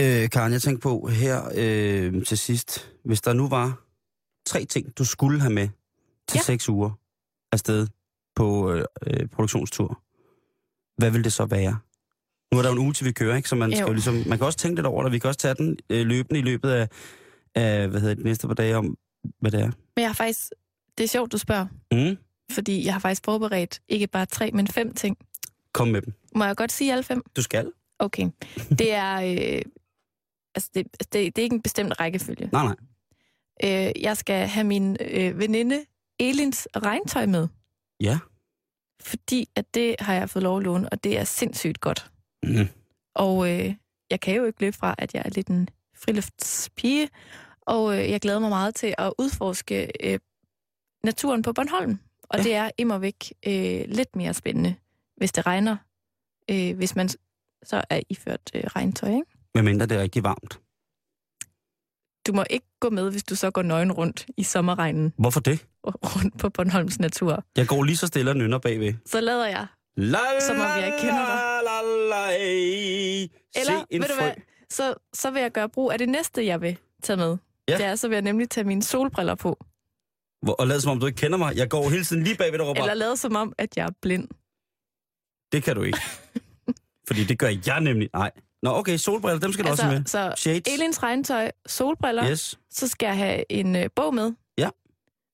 Speaker 2: Øh, Karen, jeg tænkte på her øh, til sidst, hvis der nu var tre ting, du skulle have med til
Speaker 1: Ja.
Speaker 2: seks uger afsted på øh, øh, produktionstur, hvad vil det så være? Nu er der jo en uge til vi kører, ikke? Så man, skal
Speaker 1: Jo.
Speaker 2: jo ligesom, man kan også tænke lidt over det. Vi kan også tage den øh, løbende i løbet af, af hvad hedder det, de næste par dage om, hvad det er.
Speaker 1: Men jeg har faktisk, det er sjovt, du spørger,
Speaker 2: Mm.
Speaker 1: fordi jeg har faktisk forberedt ikke bare tre, men fem ting.
Speaker 2: Kom med dem.
Speaker 1: Må jeg godt sige alle fem?
Speaker 2: Du skal.
Speaker 1: Okay. Det er, øh, altså det, det, det er ikke en bestemt rækkefølge.
Speaker 2: Nej, nej.
Speaker 1: Øh, jeg skal have min øh, veninde Elins regntøj med,
Speaker 2: Ja.
Speaker 1: fordi at det har jeg fået lov at låne, og det er sindssygt godt.
Speaker 2: Mm.
Speaker 1: Og øh, jeg kan jo ikke løbe fra, at jeg er lidt en friluftspige, og øh, jeg glæder mig meget til at udforske øh, naturen på Bornholm. Og
Speaker 2: Ja.
Speaker 1: det er immer væk øh, lidt mere spændende, hvis det regner, øh, hvis man så er iført øh, regntøj. Ikke?
Speaker 2: Medmindre det er rigtig varmt.
Speaker 1: Du må ikke gå med, hvis du så går nøgen rundt i sommerregnen
Speaker 2: Hvorfor det?
Speaker 1: rundt på Bornholms natur.
Speaker 2: Jeg går lige så stille og nynner bagved.
Speaker 1: Så lader jeg.
Speaker 2: La,
Speaker 1: Som om jeg ikke kender dig.
Speaker 2: La, la.
Speaker 1: Eller,
Speaker 2: Se en
Speaker 1: ved du
Speaker 2: frø.
Speaker 1: hvad, så, så vil jeg gøre brug af det næste, jeg vil tage med.
Speaker 2: Ja.
Speaker 1: Det er, så vil jeg nemlig tage mine solbriller på.
Speaker 2: Hvor, og lad som om du ikke kender mig. Jeg går hele tiden lige bagved dig og råber,
Speaker 1: Eller lade som om, at jeg er blind.
Speaker 2: det kan du ikke. Fordi det gør jeg nemlig. Nej. Nå, okay, solbriller, dem skal du også have med.
Speaker 1: så
Speaker 2: Shades.
Speaker 1: Elins regntøj, solbriller,
Speaker 2: Yes.
Speaker 1: så skal jeg have en øh, bog med.
Speaker 2: Ja.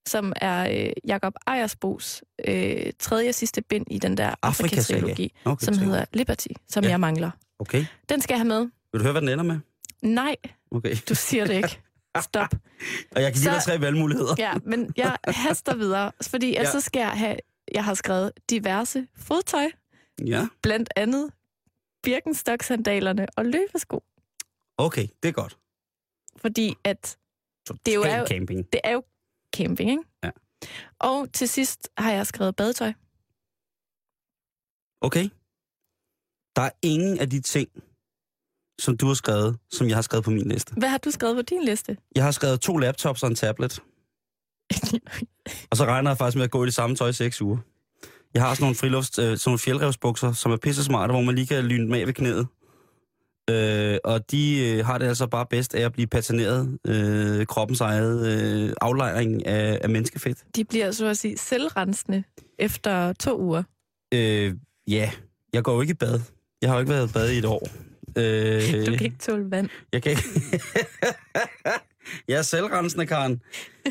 Speaker 1: Som er øh, Jakob Ejersbos øh, tredje og sidste bind i den der. Afrika-trilogi,
Speaker 2: Okay,
Speaker 1: som
Speaker 2: så-
Speaker 1: hedder Liberty, som
Speaker 2: Ja.
Speaker 1: jeg mangler.
Speaker 2: Okay.
Speaker 1: Den skal jeg have med.
Speaker 2: Vil du høre, hvad den ender med?
Speaker 1: Nej,
Speaker 2: Okay.
Speaker 1: du siger det ikke. Stop.
Speaker 2: Og jeg kan give
Speaker 1: Så-
Speaker 2: dig tre valgmuligheder.
Speaker 1: Ja, men jeg haster videre, fordi. Ja. så skal jeg have, jeg har skrevet diverse fodtøj,
Speaker 2: Ja.
Speaker 1: blandt andet Birkenstock-sandalerne og løbesko.
Speaker 2: Okay, det er godt.
Speaker 1: Fordi at
Speaker 2: Total
Speaker 1: Det er jo- er jo-
Speaker 2: camping.
Speaker 1: det er jo camping, ikke?
Speaker 2: Ja.
Speaker 1: Og til sidst har jeg skrevet badetøj.
Speaker 2: Okay. Der er ingen af de ting, som du har skrevet, som jeg har skrevet på min liste.
Speaker 1: Hvad har du skrevet på din liste?
Speaker 2: Jeg har skrevet to laptops og en tablet. Og så regner jeg faktisk med at gå i det samme tøj i seks uger. Jeg har sådan nogle frilufts, øh, sådan nogle fjeldrevsbukser, som er pisse smarte, hvor man lige kan lyne dem af ved knæet. Øh, og de øh, har det altså bare bedst af at blive patineret, øh, kroppens eget øh, aflejring af, af menneskefedt.
Speaker 1: De bliver så at sige selvrensende efter to uger.
Speaker 2: Øh, ja, jeg går jo ikke i bad. Jeg har jo ikke været i bad i et år. Øh,
Speaker 1: Du kan ikke tåle vand.
Speaker 2: Jeg kan ikke... jeg er selvrensende, Karen.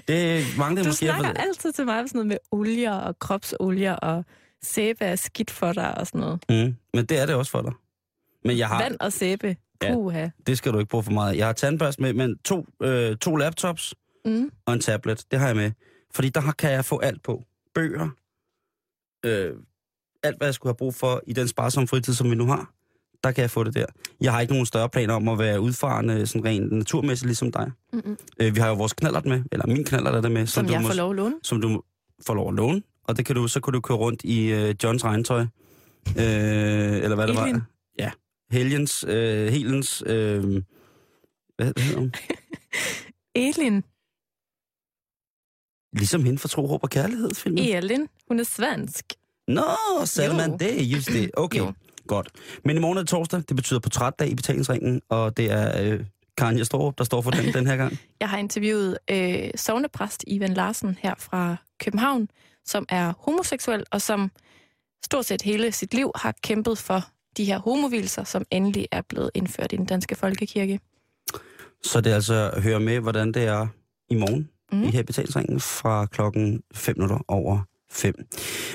Speaker 2: Det mangler
Speaker 1: Du
Speaker 2: måske... at-
Speaker 1: snakker altid til mig om sådan noget med olier og kropsolier og sæbe er skidt for dig og sådan noget.
Speaker 2: Mm, men det er det også for dig. Men jeg har...
Speaker 1: Vand og sæbe.
Speaker 2: Ja.
Speaker 1: Puha.
Speaker 2: Det skal du ikke bruge for meget. Jeg har tandbørst med, men to, øh, to laptops
Speaker 1: Mm.
Speaker 2: og en tablet. Det har jeg med. Fordi der kan jeg få alt på. Bøger. Øh, alt, hvad jeg skulle have brug for i den sparsomme fritid, som vi nu har. Der kan jeg få det der. Jeg har ikke nogen større planer om at være udfarende, sådan rent naturmæssigt, ligesom dig.
Speaker 1: Mm-mm.
Speaker 2: Øh, vi har jo vores knallert med, eller min knallert er der med.
Speaker 1: Som
Speaker 2: du
Speaker 1: jeg
Speaker 2: må-
Speaker 1: får lov at låne.
Speaker 2: som du får lov at låne, og det kan du, så kan du køre rundt i øh, Johns regntøj. Øh, eller hvad det
Speaker 1: Elin.
Speaker 2: var. Ja. Helgens, øh, Helens, øh, hvad, hedder hun?
Speaker 1: Elin.
Speaker 2: Ligesom hende for Tro, Håb og Kærlighed, filmen.
Speaker 1: Elin. Hun er svensk.
Speaker 2: Nå, Salman,
Speaker 1: Jo.
Speaker 2: det er just det. Okay,
Speaker 1: Jo.
Speaker 2: Godt. Men i morgen er det torsdag, det betyder portrætdag i betalingsringen, og det er øh, Karen Jastorup, der står for den den her gang.
Speaker 1: Jeg har interviewet øh, sovnepræst Ivan Larsen her fra København, som er homoseksuel, og som stort set hele sit liv har kæmpet for de her homovilser, som endelig er blevet indført i den danske folkekirke.
Speaker 2: Så det er altså at høre med, hvordan det er i morgen mm. I her betalingsringen fra klokken 5 minutter over 5.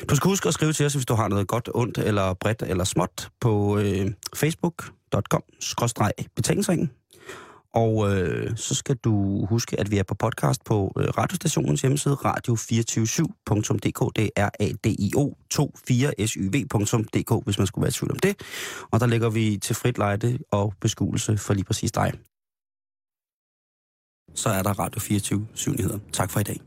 Speaker 2: Du skal huske at skrive til os, hvis du har noget godt, ondt eller bredt eller småt på øh, facebook.com-betalingsringen. Og øh, så skal du huske, at vi er på podcast på øh, radiostationens hjemmeside, radio247.dk. Det er A-D-I-O 24syv.dk, hvis man skulle være i tvivl om det. Og der lægger vi til frit lejde og beskuelse for lige præcis dig. Så er der Radio 24 nyheder. Tak for i dag.